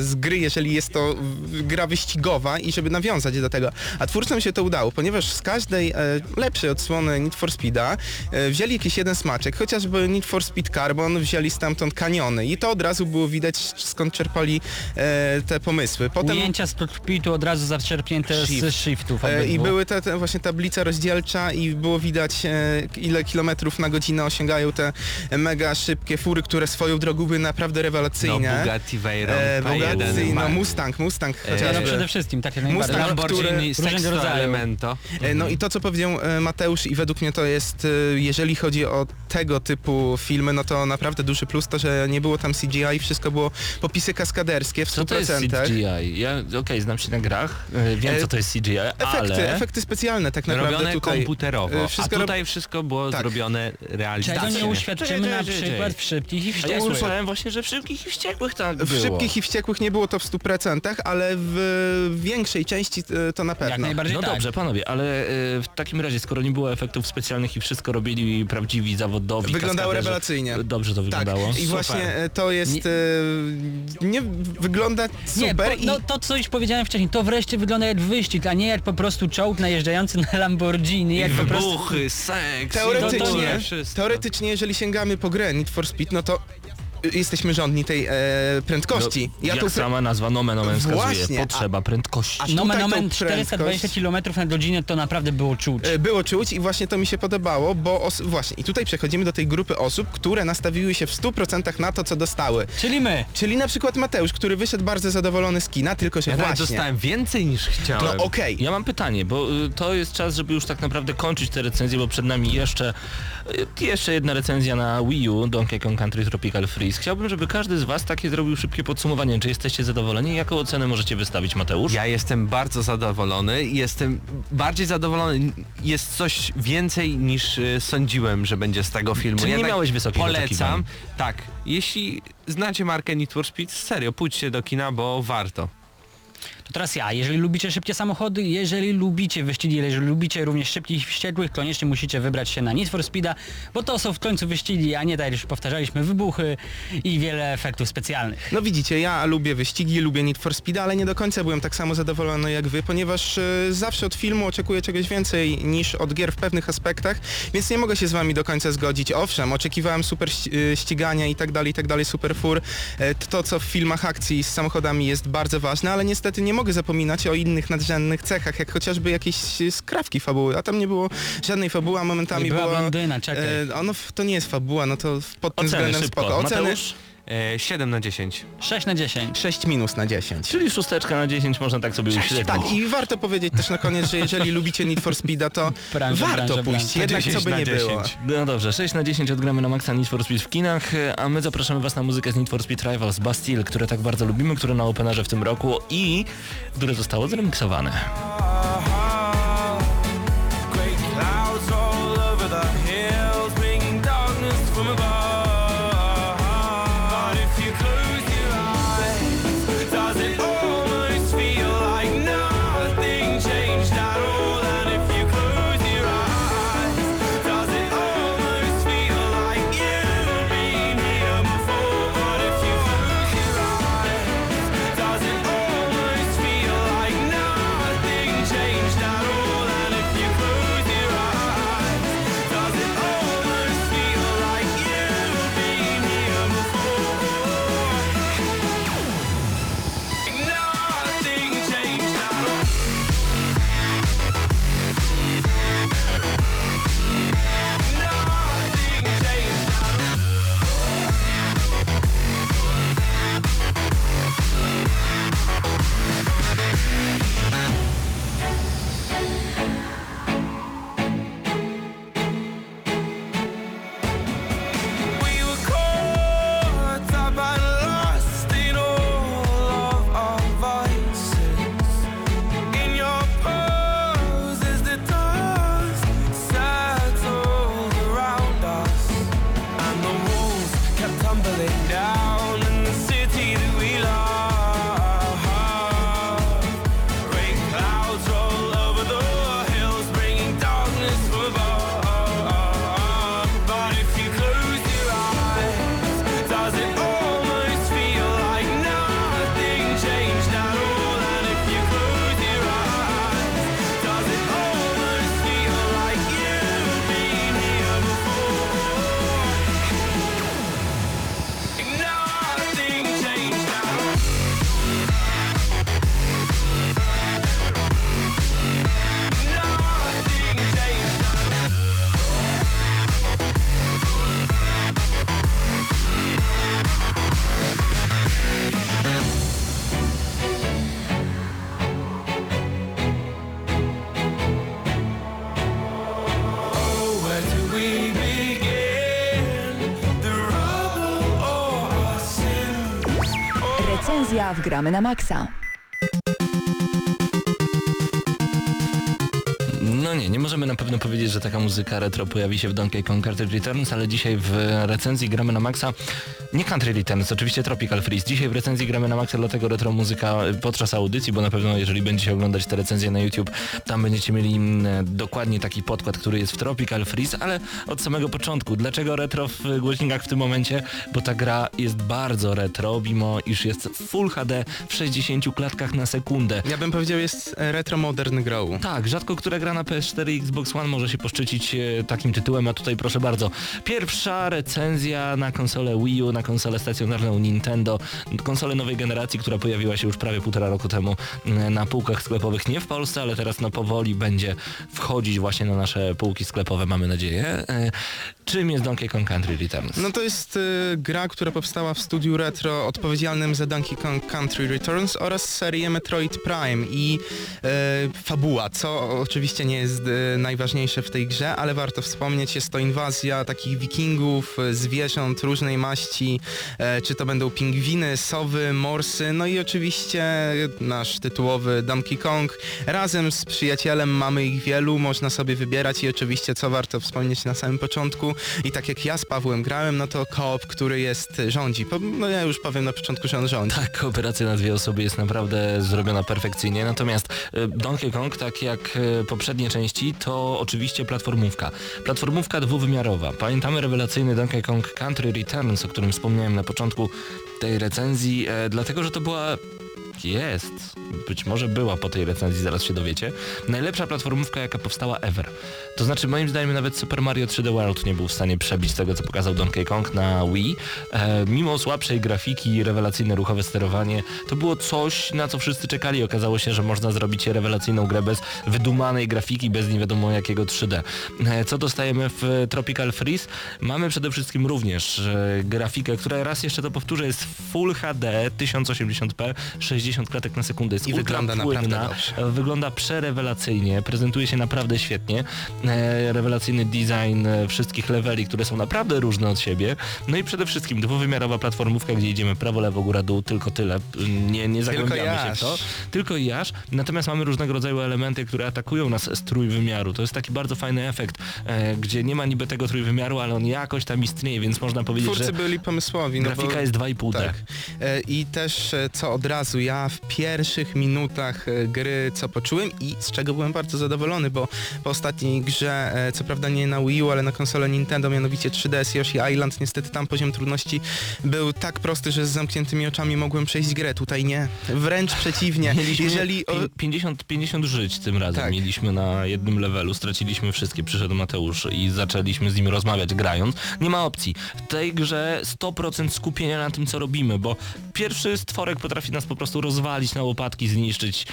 Speaker 4: z gry, jeżeli jest to gra wyścigowa i żeby nawiązać do tego. A twórcom się to udało, ponieważ z każdej e, lepszej odsłony Need for Speeda e, wzięli jakiś jeden smaczek, chociażby Need for Speed Carbon wzięli stamtąd kaniony i to od razu było widać, skąd czerpali e, te pomysły. Potem
Speaker 3: Ujęcia z kokpitu od razu zaczerpnięte z
Speaker 4: Shift.
Speaker 3: shiftów.
Speaker 4: E, I były te, te właśnie tablica rozdzielcza i było widać e, ile kilometrów na godzinę osiągają te mega szybkie fury, które swoją drogą były naprawdę
Speaker 2: No,
Speaker 4: rewelacyjne.
Speaker 2: Bugatti Veyron,
Speaker 4: E,
Speaker 2: P1,
Speaker 4: Bugatti, no Mustang, Mustang
Speaker 2: E,
Speaker 3: No
Speaker 4: chociażby.
Speaker 3: przede wszystkim, tak jak najbardziej.
Speaker 4: Mustang,
Speaker 2: Lamborghini, Sexto
Speaker 3: różnego rodzaju.
Speaker 2: Elemento.
Speaker 4: E, No i to co powiedział e, Mateusz i według mnie to jest, e, jeżeli chodzi o tego typu filmy, no to naprawdę duży plus to, że nie było tam CGI, wszystko było popisy kaskaderskie w 100%.
Speaker 1: Co to jest CGI? Ja, okej, znam się na grach, wiem co to jest CGI,
Speaker 4: Efekty,
Speaker 1: ale...
Speaker 4: efekty specjalne tak naprawdę
Speaker 2: Robione
Speaker 4: tutaj.
Speaker 2: komputerowo,
Speaker 4: wszystko
Speaker 2: a
Speaker 4: rob-
Speaker 2: tutaj wszystko było
Speaker 4: Tak.
Speaker 2: zrobione
Speaker 3: Czego
Speaker 2: realistycznie.
Speaker 3: nie uświadczymy
Speaker 1: Czekaj,
Speaker 3: na przykład w szybkich i
Speaker 1: A ja
Speaker 3: wściekłych.
Speaker 1: słyszałem właśnie, że w szybkich i wściekłych tak
Speaker 4: W
Speaker 1: było.
Speaker 4: szybkich i wściekłych nie było to w 100%, ale w większej części to na pewno.
Speaker 3: Jak najbardziej
Speaker 1: No
Speaker 3: tak.
Speaker 1: dobrze, panowie, ale e, w takim razie, skoro nie było efektów specjalnych i wszystko robili prawdziwi zawodowi
Speaker 4: Wyglądało rewelacyjnie.
Speaker 1: Dobrze to
Speaker 4: Tak,
Speaker 1: wyglądało.
Speaker 4: i właśnie e, to jest...
Speaker 3: Nie-
Speaker 4: Nie, nie wygląda
Speaker 3: Nie,
Speaker 4: super
Speaker 3: po,
Speaker 4: i...
Speaker 3: no to co już powiedziałem wcześniej, to wreszcie wygląda jak wyścig, a nie jak po prostu czołg najeżdżający na Lamborghini, jak po prostu...
Speaker 2: Wybuchy, seks,
Speaker 4: Teoretycznie,
Speaker 2: i ogóle wszystko.
Speaker 4: teoretycznie, jeżeli sięgamy po grę Need for Speed, no to jesteśmy żądni tej e, prędkości.
Speaker 6: No, jak
Speaker 4: tu
Speaker 6: sama nazwa nomen omen wskazuje,
Speaker 4: Właśnie, a-
Speaker 6: potrzeba prędkości.
Speaker 4: a
Speaker 3: Nomen omen 420
Speaker 4: prędkość-
Speaker 3: km na godzinę to naprawdę było czuć.
Speaker 4: E, Było czuć i właśnie to mi się podobało, bo os- właśnie i tutaj przechodzimy do tej grupy osób, które nastawiły się w 100% na to, co dostały.
Speaker 3: Czyli my.
Speaker 4: Czyli na przykład Mateusz, który wyszedł bardzo zadowolony z kina, tylko że
Speaker 2: Ja
Speaker 4: właśnie...
Speaker 2: dostałem więcej niż chciałem.
Speaker 4: No okej,
Speaker 6: Ja mam pytanie, bo y, to jest czas, żeby już tak naprawdę kończyć te recenzje, bo przed nami jeszcze jeszcze jedna recenzja na Wii U, Donkey Kong Country Tropical Freeze. Chciałbym, żeby każdy z Was takie zrobił szybkie podsumowanie. Czy jesteście zadowoleni? Jaką ocenę możecie wystawić, Mateusz?
Speaker 2: Ja jestem bardzo zadowolony i jestem bardziej zadowolony. Jest coś więcej niż y, sądziłem, że będzie z tego filmu.
Speaker 6: Czyli nie
Speaker 2: Jednak
Speaker 6: miałeś wysokich
Speaker 2: Polecam. Tak. Jeśli znacie markę Need for Speed, serio, pójdźcie do kina, bo warto.
Speaker 3: To teraz ja. Jeżeli lubicie szybkie samochody, jeżeli lubicie wyścigi, jeżeli lubicie również szybkich wściekłych, koniecznie musicie wybrać się na Need for Speeda, bo to są w końcu wyścigi, a nie tak już powtarzaliśmy, wybuchy i wiele efektów specjalnych.
Speaker 4: No widzicie, ja lubię wyścigi, lubię Need for Speed, ale nie do końca byłem tak samo zadowolony jak wy, ponieważ e, zawsze od filmu oczekuję czegoś więcej niż od gier w pewnych aspektach, więc nie mogę się z wami do końca zgodzić. Owszem, oczekiwałem super e, ścigania i tak dalej, i tak dalej, super fur. E, To, co w filmach akcji z samochodami jest bardzo ważne, ale niestety nie mogę zapominać o innych nadrzędnych cechach, jak chociażby jakieś e, skrawki fabuły, a tam nie było żadnej fabuły, a momentami
Speaker 3: I była
Speaker 4: była...
Speaker 3: blondyna, czekaj.
Speaker 4: e, Ono to nie jest fabuła, no to pod tym
Speaker 6: Oceny
Speaker 4: względem
Speaker 6: szybko.
Speaker 4: spoko. Oceny
Speaker 6: Mateusz?
Speaker 2: E, 7 na 10.
Speaker 3: 6 na 10.
Speaker 4: 6 minus na 10.
Speaker 6: Czyli szósteczka na 10 można tak sobie uśrednić.
Speaker 4: Tak, i warto powiedzieć też na koniec, że jeżeli lubicie Need for Speeda, to
Speaker 3: Branża,
Speaker 4: warto
Speaker 3: branża,
Speaker 4: pójść,
Speaker 3: branża.
Speaker 4: jednak co
Speaker 2: 10
Speaker 4: by nie było.
Speaker 2: 10.
Speaker 6: No dobrze, 6 na 10 odgramy na maksa Need for Speed w kinach, a my zapraszamy Was na muzykę z Need for Speed Rivals Bastille, które tak bardzo lubimy, które na Openerze w tym roku i które zostało zremiksowane.
Speaker 5: Recenzja w Gramy na Maxa.
Speaker 6: Nie, możemy na pewno powiedzieć, że taka muzyka retro pojawi się w Donkey Kong Country Returns, ale dzisiaj w recenzji gramy na maksa nie Country Returns, oczywiście Tropical Freeze. Dzisiaj w recenzji gramy na maksa, dlatego retro muzyka podczas audycji, bo na pewno jeżeli będziecie oglądać te recenzje na YouTube, tam będziecie mieli mm, dokładnie taki podkład, który jest w Tropical Freeze, ale od samego początku. Dlaczego retro w głośnikach w tym momencie? Bo ta gra jest bardzo retro, mimo iż jest Full HD w 60 klatkach na sekundę.
Speaker 4: Ja bym powiedział, jest e, retro modern grow.
Speaker 6: Tak, rzadko która gra na PS4
Speaker 1: PS4 i Xbox One może się poszczycić e, takim tytułem, a tutaj proszę bardzo. Pierwsza recenzja na konsolę Wii U, na konsolę stacjonarną Nintendo, konsolę nowej generacji, która pojawiła się już prawie półtora roku temu e, na półkach sklepowych, nie w Polsce, ale teraz no powoli będzie wchodzić właśnie na nasze półki sklepowe, mamy nadzieję. E, Czym jest Donkey Kong Country Returns?
Speaker 4: No to jest y, gra, która powstała w studiu retro odpowiedzialnym za Donkey Kong Country Returns oraz serię Metroid Prime i y, fabuła, co oczywiście nie jest najważniejsze w tej grze, ale warto wspomnieć, jest to inwazja takich wikingów, y, zwierząt różnej maści, y, czy to będą pingwiny, sowy, morsy, no i oczywiście nasz tytułowy Donkey Kong. Razem z przyjacielem mamy ich wielu, można sobie wybierać i oczywiście co warto wspomnieć na samym początku i tak jak ja z Pawłem grałem, no to koop, który jest rządzi. No ja już powiem na początku, że on rządzi.
Speaker 1: Tak, kooperacja na dwie osoby jest naprawdę zrobiona perfekcyjnie, natomiast e, Donkey Kong, tak jak e, poprzednie części, to oczywiście platformówka. Platformówka dwuwymiarowa. Pamiętamy rewelacyjny Donkey Kong Country Returns, o którym wspomniałem na początku tej recenzji, e, dlatego że to była jest, być może była po tej recenzji, zaraz się dowiecie, najlepsza platformówka jaka powstała ever. To znaczy moim zdaniem nawet Super Mario 3D World nie był w stanie przebić tego co pokazał Donkey Kong na Wii. E, mimo słabszej grafiki rewelacyjne ruchowe sterowanie, to było coś na co wszyscy czekali. Okazało się, że można zrobić rewelacyjną grę bez wydumanej grafiki, bez nie wiadomo jakiego 3D. E, co dostajemy w Tropical Freeze? Mamy przede wszystkim również e, grafikę, która raz jeszcze to powtórzę jest Full HD 1080p 60 klatek na sekundę jest
Speaker 4: I wygląda naprawdę
Speaker 1: płynna,
Speaker 4: dobrze.
Speaker 1: wygląda przerewelacyjnie, prezentuje się naprawdę świetnie. E, rewelacyjny design e, wszystkich leveli, które są naprawdę różne od siebie. No i przede wszystkim dwuwymiarowa platformówka, gdzie idziemy prawo, lewo, góra, dół, tylko tyle. Nie, nie zagłębiamy się w to. Tylko i aż. Natomiast mamy różnego rodzaju elementy, które atakują nas z trójwymiaru. To jest taki bardzo fajny efekt, e, gdzie nie ma niby tego trójwymiaru, ale on jakoś tam istnieje, więc można powiedzieć,
Speaker 4: Twórcy
Speaker 1: że
Speaker 4: byli pomysłowi. No
Speaker 1: grafika
Speaker 4: bo...
Speaker 1: jest 2,5D.
Speaker 4: Tak. E, I też e, co od razu ja w pierwszych minutach e, gry co poczułem i z czego byłem bardzo zadowolony, bo po ostatniej grze, e, co prawda nie na Wii U, ale na konsolę Nintendo, mianowicie 3DS Yoshi Island, niestety tam poziom trudności był tak prosty, że z zamkniętymi oczami mogłem przejść grę. Tutaj nie. Wręcz przeciwnie.
Speaker 1: Mieliśmy
Speaker 4: Jeżeli... O,
Speaker 1: pi- 50, 50 żyć tym razem
Speaker 4: Tak.
Speaker 1: mieliśmy na jednym levelu, straciliśmy wszystkie, przyszedł Mateusz i zaczęliśmy z nim rozmawiać grając. Nie ma opcji. W tej grze 100% skupienia na tym co robimy, bo pierwszy stworek potrafi nas po prostu rozwalić na łopatki, zniszczyć.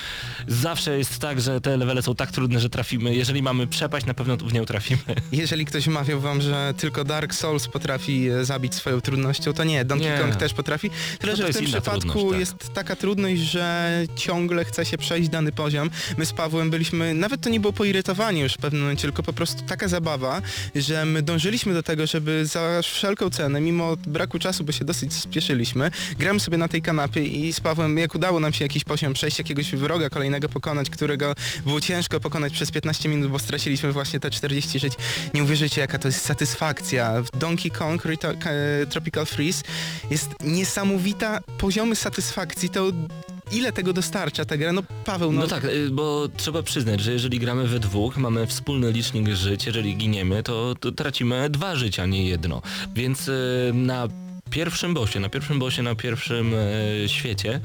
Speaker 1: Zawsze jest tak, że te levele są tak trudne, że trafimy. Jeżeli mamy przepaść, na pewno w nią trafimy.
Speaker 4: Jeżeli ktoś mawiał wam, że tylko Dark Souls potrafi e, zabić swoją trudnością, to nie, Donkey
Speaker 1: Nie.
Speaker 4: Kong też potrafi. Tyle,
Speaker 1: to
Speaker 4: że w tym przypadku
Speaker 1: tak.
Speaker 4: jest taka trudność, że ciągle chce się przejść dany poziom. My z Pawłem byliśmy, nawet to nie było poirytowanie już w pewnym momencie, tylko po prostu taka zabawa, że my dążyliśmy do tego, żeby za wszelką cenę, mimo braku czasu, bo się dosyć spieszyliśmy, gramy sobie na tej kanapie i z Pawłem, jak udało nam się jakiś poziom przejść, jakiegoś wroga kolejnego pokonać, którego było ciężko pokonać przez 15 minut, bo straciliśmy właśnie te 40 żyć. Nie uwierzycie, jaka to jest satysfakcja. W Donkey Kong Tropical Freeze jest niesamowita poziomy satysfakcji, to ile tego dostarcza ta gra? No Paweł, no,
Speaker 1: No tak, y, bo trzeba przyznać, że jeżeli gramy we dwóch, mamy wspólny licznik żyć, jeżeli giniemy, to, to tracimy dwa życia, nie jedno. Więc y, na pierwszym bosie, na pierwszym bosie, na pierwszym e, świecie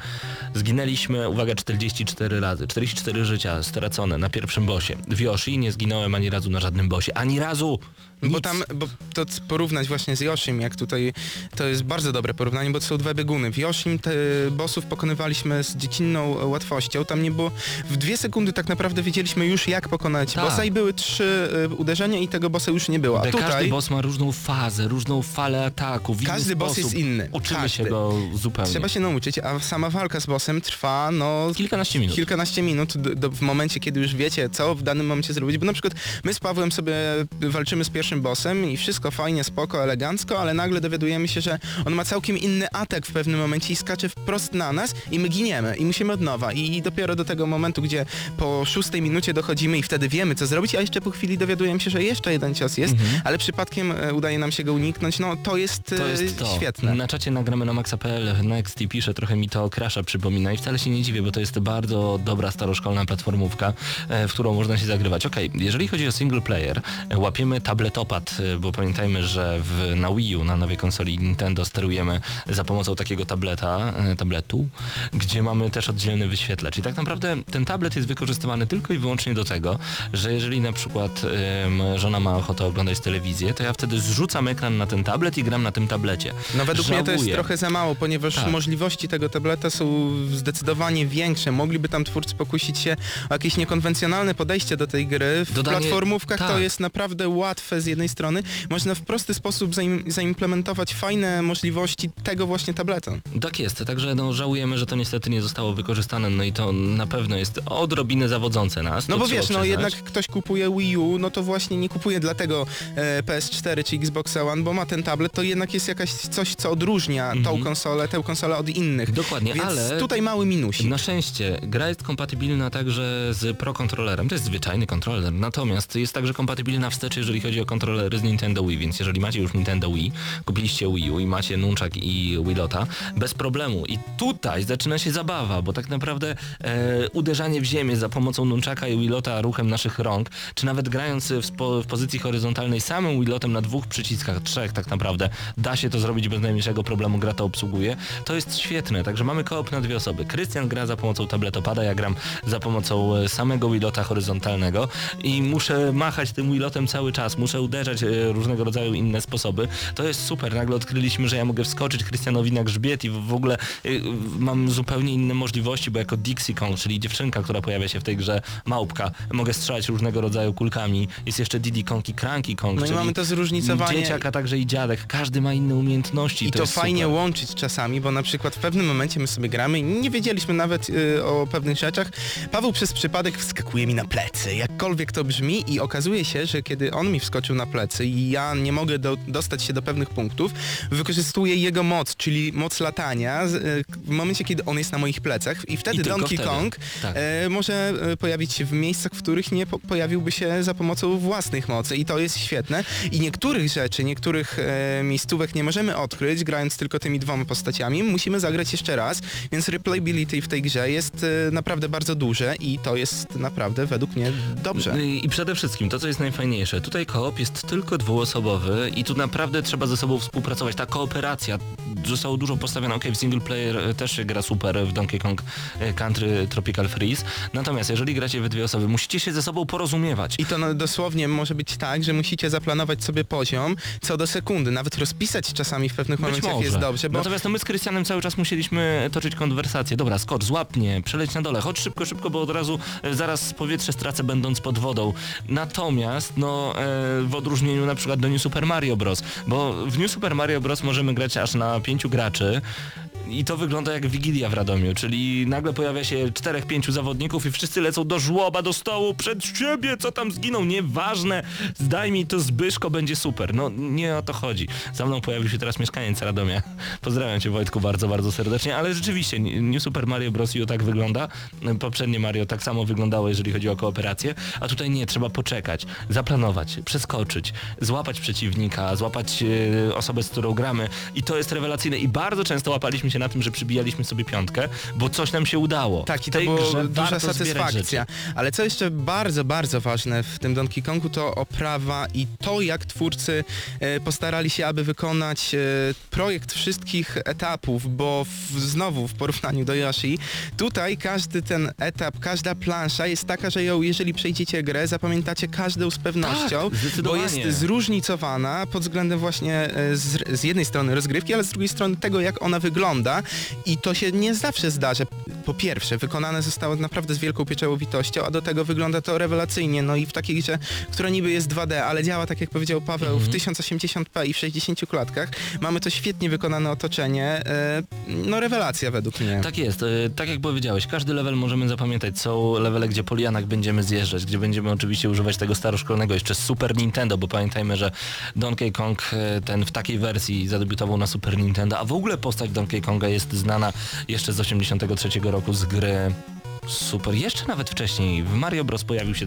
Speaker 1: zginęliśmy, uwaga, 44 razy. 44 życia stracone na pierwszym bosie. W Yoshi nie zginąłem ani razu na żadnym bosie. Ani razu!
Speaker 4: Bo
Speaker 1: Nic.
Speaker 4: tam, bo to porównać właśnie z Yoshim, jak tutaj, to jest bardzo dobre porównanie, bo to są dwa bieguny. W Yoshim te bossów pokonywaliśmy z dziecinną łatwością, tam nie było, w dwie sekundy tak naprawdę wiedzieliśmy już jak pokonać
Speaker 1: Tak.
Speaker 4: bossa i były trzy y, uderzenia i tego bossa już nie było. A
Speaker 1: Każdy
Speaker 4: tutaj
Speaker 1: boss ma różną fazę, różną falę ataku.
Speaker 4: każdy boss jest inny.
Speaker 1: Uczymy
Speaker 4: Każdy.
Speaker 1: się go zupełnie.
Speaker 4: Trzeba się nauczyć, a sama walka z bossem trwa no
Speaker 1: Kilkanaście minut.
Speaker 4: kilkanaście minut do, do, w momencie, kiedy już wiecie, co w danym momencie zrobić. Bo na przykład my z Pawłem sobie walczymy z pierwszym bossem i wszystko fajnie, spoko, elegancko, ale nagle dowiadujemy się, że on ma całkiem inny atak w pewnym momencie i skacze wprost na nas i my giniemy i musimy od nowa. I dopiero do tego momentu, gdzie po szóstej minucie dochodzimy i wtedy wiemy, co zrobić, a jeszcze po chwili dowiadujemy się, że jeszcze jeden cios jest, ale przypadkiem e, udaje nam się go uniknąć. No to jest,
Speaker 1: To
Speaker 4: e,
Speaker 1: jest to.
Speaker 4: świetne.
Speaker 1: Na czacie nagramy na maxa.pl Nexty pisze, trochę mi to Crasha przypomina i wcale się nie dziwię, bo to jest bardzo dobra staroszkolna platformówka, e, w którą można się zagrywać. Okej, jeżeli chodzi o single player, łapiemy tabletopad, e, bo pamiętajmy, że w, na Wii U, na nowej konsoli Nintendo sterujemy za pomocą takiego tableta, e, tabletu, gdzie mamy też oddzielny wyświetlacz. I tak naprawdę ten tablet jest wykorzystywany tylko i wyłącznie do tego, że jeżeli na przykład em, żona ma ochotę oglądać telewizję, to ja wtedy zrzucam ekran na ten tablet i gram na tym tablecie.
Speaker 4: No według mnie to jest
Speaker 1: Żałuję.
Speaker 4: trochę za mało, ponieważ
Speaker 1: Tak.
Speaker 4: możliwości tego tableta są zdecydowanie większe. Mogliby tam twórcy pokusić się o jakieś niekonwencjonalne podejście do tej gry. W
Speaker 1: Dodanie-
Speaker 4: platformówkach to
Speaker 1: tak.
Speaker 4: jest naprawdę łatwe z jednej strony. Można w prosty sposób zaim, zaimplementować fajne możliwości tego właśnie tableta.
Speaker 1: Tak jest, także no, żałujemy, że to niestety nie zostało wykorzystane, no i to na pewno jest odrobinę zawodzące nas.
Speaker 4: No bo wiesz, no
Speaker 1: przyznać.
Speaker 4: jednak ktoś kupuje Wii U, no to właśnie nie kupuje dlatego e, PS4 czy Xbox One, bo ma ten tablet, to jednak jest jakaś coś, co odróżnia tą konsolę, tę konsolę od innych.
Speaker 1: Mhm. Dokładnie,
Speaker 4: Więc
Speaker 1: ale
Speaker 4: tutaj mały minusik.
Speaker 1: Na szczęście gra jest kompatybilna także z Pro kontrolerem. To jest zwyczajny kontroler. Natomiast jest także kompatybilna wstecz, jeżeli chodzi o kontrolery z Nintendo Wii, więc jeżeli macie już Nintendo Wii, kupiliście Wii U i macie Nunchak i Wilota, bez problemu. I tutaj zaczyna się zabawa, bo tak naprawdę e, uderzanie w ziemię za pomocą Nunchaka i Wilota ruchem naszych rąk, czy nawet grając w, spo, w pozycji horyzontalnej samym Wilotem na dwóch przyciskach, trzech tak naprawdę, da się to zrobić bez najmniejszego problemu, gra to obsługuje. To jest świetne, także mamy koop na dwie osoby. Krystian gra za pomocą tabletopada, ja gram za pomocą e, samego Wilota horyzontalnego i muszę machać tym Wilotem cały czas, muszę uderzać e, różnego rodzaju inne sposoby. To jest super, nagle odkryliśmy, że ja mogę wskoczyć Krystianowi na grzbiet i w ogóle e, mam zupełnie inne możliwości, bo jako Dixie Kong, czyli dziewczynka, która pojawia się w tej grze, małpka, mogę strzelać różnego rodzaju kulkami. Jest jeszcze Diddy Kong i Cranky Kong,
Speaker 4: No i mamy to zróżnicowanie.
Speaker 1: dzieciak, a także i dziadek. Każdy ma inne umiejętności.
Speaker 4: I to,
Speaker 1: jest
Speaker 4: fajnie
Speaker 1: super.
Speaker 4: łączyć czasami, bo na przykład w pewnym momencie my sobie gramy i nie wiedzieliśmy nawet y, o pewnych rzeczach. Paweł przez przypadek wskakuje mi na plecy, jakkolwiek to brzmi i okazuje się, że kiedy on mi wskoczył na plecy i ja nie mogę do, dostać się do pewnych punktów, wykorzystuję jego moc, czyli moc latania y, w momencie, kiedy on jest na moich plecach i wtedy
Speaker 1: I
Speaker 4: Donkey
Speaker 1: wtedy.
Speaker 4: Kong
Speaker 1: Tak.
Speaker 4: e, może e, pojawić się w miejscach, w których nie po pojawiłby się za pomocą własnych mocy i to jest świetne. I niektórych rzeczy, niektórych e, miejscówek nie możemy odkryć, grając tylko tymi dwoma postaciami. Musimy zagrać jeszcze raz, więc replayability w tej grze jest e, naprawdę bardzo duże i to jest naprawdę według mnie dobrze.
Speaker 1: I przede wszystkim to, co jest najfajniejsze, tutaj koop jest tylko dwuosobowy i tu naprawdę trzeba ze sobą współpracować. Ta kooperacja zostało dużo postawione. Ok, w single player e, też się gra super w Donkey Kong e, Country Tropical Freeze. Natomiast jeżeli gracie we dwie osoby, musicie się ze sobą porozumiewać.
Speaker 4: I to no, dosłownie może być tak, że musicie zaplanować sobie poziom co do sekundy, nawet rozpisać czasami w pewnych
Speaker 1: Być
Speaker 4: momentach
Speaker 1: może.
Speaker 4: jest dobrze, bo
Speaker 1: Natomiast no my z Krystianem cały czas musieliśmy toczyć konwersację. Dobra, skocz, złap mnie, przeleć na dole, chodź szybko, szybko, bo od razu e, zaraz powietrze stracę będąc pod wodą. Natomiast, no, e, w odróżnieniu na przykład do New Super Mario Bros., bo w New Super Mario Bros. możemy grać aż na pięciu graczy, i to wygląda jak Wigilia w Radomiu, czyli nagle pojawia się czterech, pięciu zawodników i wszyscy lecą do żłoba, do stołu, przed siebie, co tam zginą, nieważne, zdaj mi to Zbyszko, będzie super. No nie o to chodzi. Za mną pojawił się teraz mieszkaniec Radomia. Pozdrawiam cię Wojtku bardzo, bardzo serdecznie, ale rzeczywiście New Super Mario Bros. U tak wygląda. Poprzednie Mario tak samo wyglądało, jeżeli chodzi o kooperację, a tutaj nie, trzeba poczekać, zaplanować, przeskoczyć, złapać przeciwnika, złapać e, osobę, z którą gramy i to jest rewelacyjne i bardzo często łapaliśmy się na tym, że przybijaliśmy sobie piątkę, bo coś nam się udało.
Speaker 4: Tak, i to była duża satysfakcja. Ale co jeszcze bardzo, bardzo ważne w tym Donkey Kongu to oprawa i to, jak twórcy e, postarali się, aby wykonać e, projekt wszystkich etapów, bo w, znowu w porównaniu do Yoshi, tutaj każdy ten etap, każda plansza jest taka, że ją, jeżeli przejdziecie grę, zapamiętacie każdą z pewnością,
Speaker 1: Tak,
Speaker 4: bo jest zróżnicowana pod względem właśnie e, z, z jednej strony rozgrywki, ale z drugiej strony tego, jak ona wygląda i to się nie zawsze zdarza. Po pierwsze, wykonane zostało naprawdę z wielką pieczołowitością, a do tego wygląda to rewelacyjnie. No i w takiej grze, która niby jest 2D, ale działa tak jak powiedział Paweł w 1080p i w 60 klatkach. Mamy to świetnie wykonane otoczenie. E, no rewelacja według mnie.
Speaker 1: Tak jest, e, tak jak powiedziałeś, każdy level możemy zapamiętać. Są levele, gdzie po lianach będziemy zjeżdżać, gdzie będziemy oczywiście używać tego staroszkolnego jeszcze Super Nintendo, bo pamiętajmy, że Donkey Kong e, ten w takiej wersji zadebiutował na Super Nintendo, a w ogóle postać Donkey Konga jest znana jeszcze z 83 roku z gry Super, jeszcze nawet wcześniej w Mario Bros pojawił się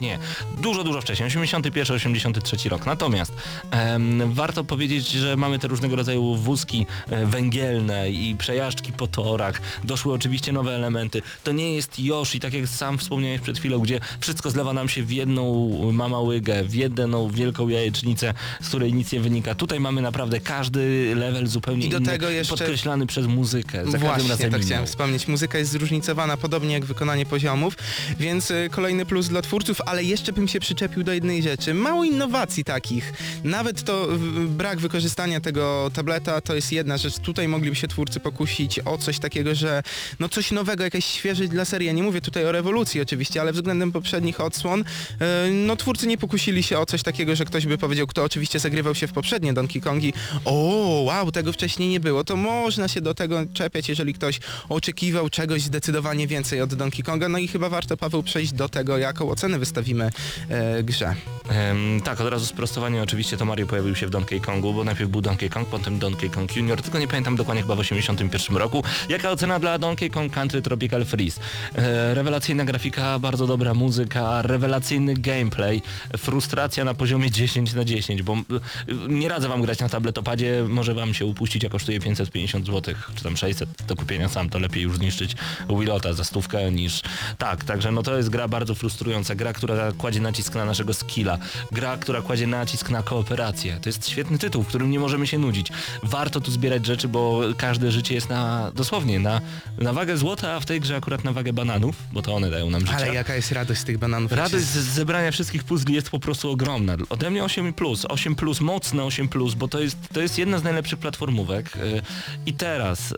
Speaker 1: nie, dużo, dużo wcześniej, 81, 83 rok. Natomiast em, warto powiedzieć, że mamy te różnego rodzaju wózki e, węgielne i przejażdżki po torach. Doszły oczywiście nowe elementy. To nie jest Yoshi, tak jak sam wspomniałeś przed chwilą, gdzie wszystko zlewa nam się w jedną mama łygę, w jedną wielką jajecznicę, z której nic nie wynika. Tutaj mamy naprawdę każdy level zupełnie
Speaker 4: I do
Speaker 1: inny,
Speaker 4: tego jeszcze-
Speaker 1: podkreślany przez muzykę. Za każdym
Speaker 4: Właśnie,
Speaker 1: razem
Speaker 4: to
Speaker 1: inną.
Speaker 4: chciałem wspomnieć. Muzyka jest zróżnicowana, podobnie jak wykonanie poziomów, więc y, kolejny plus dla twórców, ale jeszcze bym się przyczepił do jednej rzeczy. Mało innowacji takich. Nawet to brak wykorzystania tego tableta to jest jedna rzecz. Tutaj mogliby się twórcy pokusić o coś takiego, że no coś nowego, jakaś świeżość dla serii. Ja nie mówię tutaj o rewolucji oczywiście, ale względem poprzednich odsłon, y, no twórcy nie pokusili się o coś takiego, że ktoś by powiedział, kto oczywiście zagrywał się w poprzednie Donkey Kongi, o wow, tego wcześniej nie było. To można się do tego czepiać, jeżeli ktoś oczekiwał czegoś zdecydowanie więcej od Donkey Konga. No i chyba warto, Paweł, przejść do tego, jaką ocenę wystawimy e, grze.
Speaker 1: Tak, od razu sprostowanie, oczywiście to Mario pojawił się w Donkey Kongu, bo najpierw był Donkey Kong, potem Donkey Kong Junior, tylko nie pamiętam dokładnie chyba w 81 roku. Jaka ocena dla Donkey Kong Country Tropical Freeze? E, rewelacyjna grafika, bardzo dobra muzyka, rewelacyjny gameplay, frustracja na poziomie 10 na 10, bo e, nie radzę wam grać na tabletopadzie, może wam się upuścić, a kosztuje 550 zł, czy tam 600 do kupienia sam, to lepiej już zniszczyć Willota za stówkę niż... Tak, także no to jest gra bardzo frustrująca, gra, która kładzie nacisk na naszego skilla, gra, która kładzie nacisk na kooperację. To jest świetny tytuł, w którym nie możemy się nudzić. Warto tu zbierać rzeczy, bo każde życie jest na, dosłownie, na, na wagę złota, a w tej grze akurat na wagę bananów, bo to one dają nam życie.
Speaker 4: Ale jaka jest radość z tych bananów?
Speaker 1: Radość z zebrania wszystkich puzli jest po prostu ogromna. Ode mnie 8 plus, 8 plus, mocne 8 plus, bo to jest, to jest jedna z najlepszych platformówek. Yy, I teraz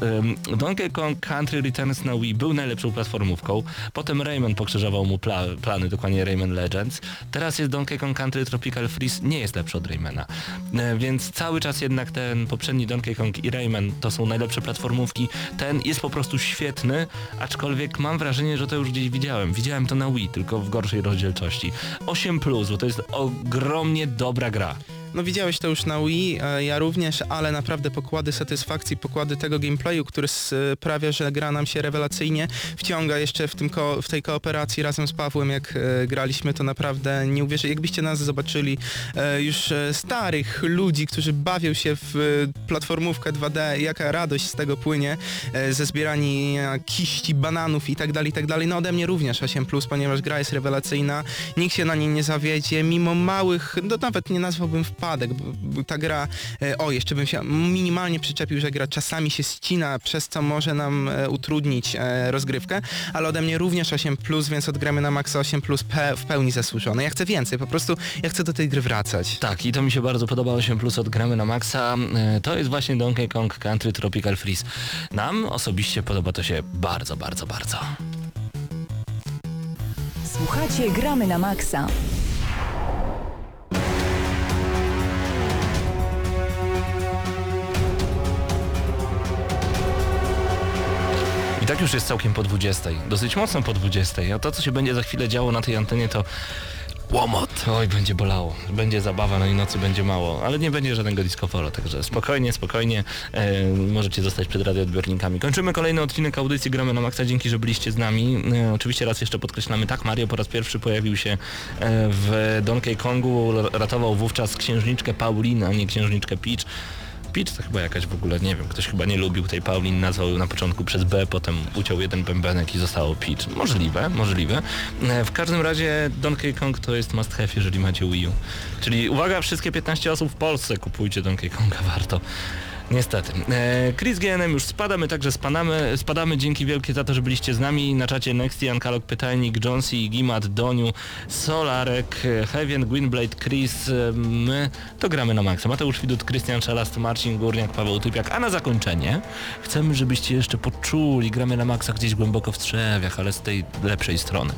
Speaker 1: Donkey Kong Country Returns na Wii był najlepszą platformówką, potem Rayman pokrzyżował mu pla plany, dokładnie Rayman Legends. Teraz jest Donkey Kong Country Tropical Freeze, nie jest lepszy od Raymana. Yy, więc cały czas jednak ten poprzedni Donkey Kong i Rayman to są najlepsze platformówki. Ten jest po prostu świetny, aczkolwiek mam wrażenie, że to już gdzieś widziałem. Widziałem to na Wii, tylko w gorszej rozdzielczości. 8 plus, bo to jest ogromnie dobra gra.
Speaker 4: No widziałeś to już na Wii, e, ja również, ale naprawdę pokłady satysfakcji, pokłady tego gameplayu, który sprawia, że gra nam się rewelacyjnie wciąga jeszcze w, tym ko- w tej kooperacji razem z Pawłem, jak e, graliśmy, to naprawdę nie uwierzę. Jakbyście nas zobaczyli e, już e, starych ludzi, którzy bawią się w e, platformówkę 2D, jaka radość z tego płynie, e, ze zbierania kiści, bananów i tak dalej, tak dalej. No ode mnie również 8+, ponieważ gra jest rewelacyjna, nikt się na niej nie zawiedzie, mimo małych, no nawet nie nazwałbym wpadek, bo, bo ta gra, e, o jeszcze bym się minimalnie przyczepił, że gra czasami się ścina, przez co może nam e, utrudnić e, rozgrywkę, ale ode mnie również 8+, więc odgramy na maksa 8+, pe, w pełni zasłużone. Ja chcę więcej, po prostu ja chcę do tej gry wracać.
Speaker 1: Tak, i to mi się bardzo podoba, 8 plus od gramy na maksa. To jest właśnie Donkey Kong Country Tropical Freeze. Nam osobiście podoba to się bardzo, bardzo, bardzo.
Speaker 5: Słuchacie Gramy na Maxa.
Speaker 1: Tak już jest całkiem po 20. Dosyć mocno po 20. A to, co się będzie za chwilę działo na tej antenie, to łomot. Oj, będzie bolało. Będzie zabawa, no i nocy będzie mało. Ale nie będzie żadnego disco polo, także spokojnie, spokojnie. E, możecie zostać przed radioodbiornikami. Kończymy kolejny odcinek audycji Gramy na Maxa. Dzięki, że byliście z nami. E, oczywiście raz jeszcze podkreślamy, tak, Mario po raz pierwszy pojawił się e, w Donkey Kongu. Ratował wówczas księżniczkę Paulinę, a nie księżniczkę Peach. Peach to chyba jakaś w ogóle, nie wiem, ktoś chyba nie lubił tej Paulin, nazwał na początku przez B, potem uciął jeden bębenek i zostało Peach. Możliwe, możliwe. E, W każdym razie Donkey Kong to jest must have, jeżeli macie Wii U. Czyli uwaga, wszystkie 15 osób w Polsce kupujcie Donkey Konga, warto. Niestety. E, Chris GNM już spada, my także spadamy, spadamy. Dzięki wielkie za to, że byliście z nami. Na czacie Nextian, Kalok Pytajnik, Jonesy, Gimat, Doniu, Solarek, Heaven, Gwynblade, Chris, e, my to gramy na maksa. Mateusz Widut, Krystian Szalast, Marcin Górniak, Paweł Typiak. A na zakończenie chcemy, żebyście jeszcze poczuli, gramy na maksa gdzieś głęboko w trzewiach, ale z tej lepszej strony.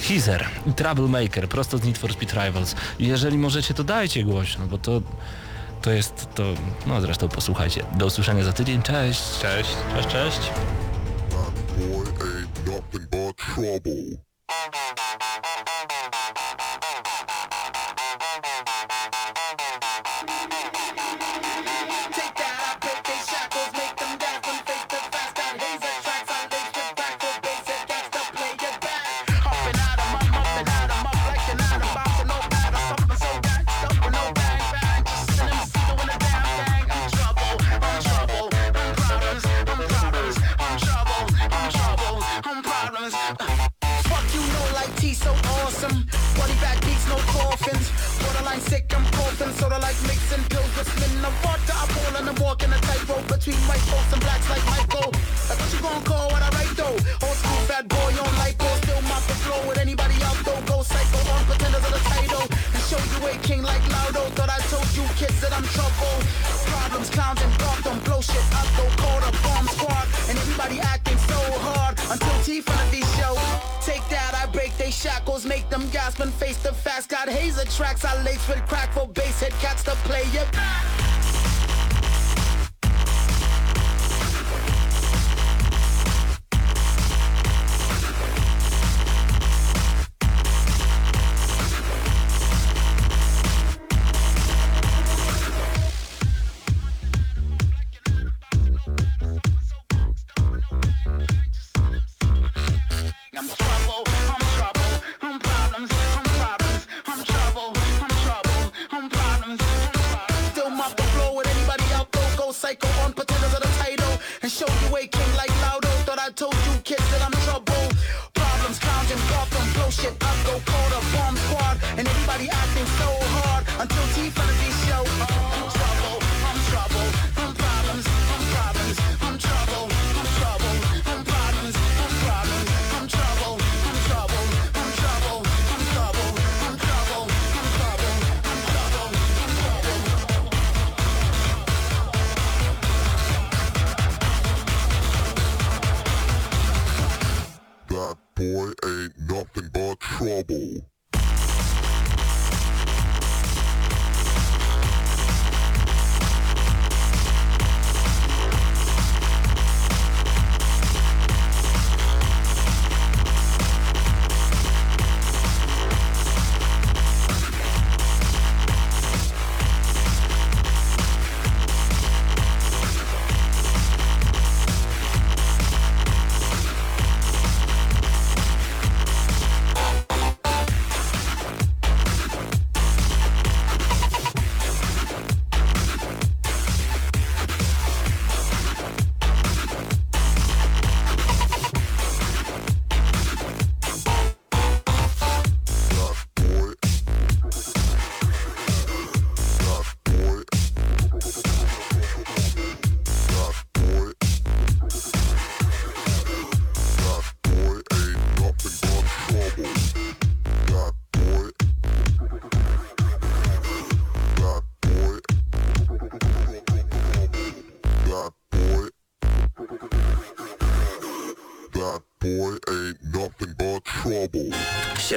Speaker 1: Heezer i Troublemaker, prosto z Need for Speed Rivals. Jeżeli możecie, to dajcie głośno, bo to... To jest to, no zresztą posłuchajcie. Do usłyszenia za tydzień, cześć.
Speaker 2: Cześć.
Speaker 1: Cześć, cześć.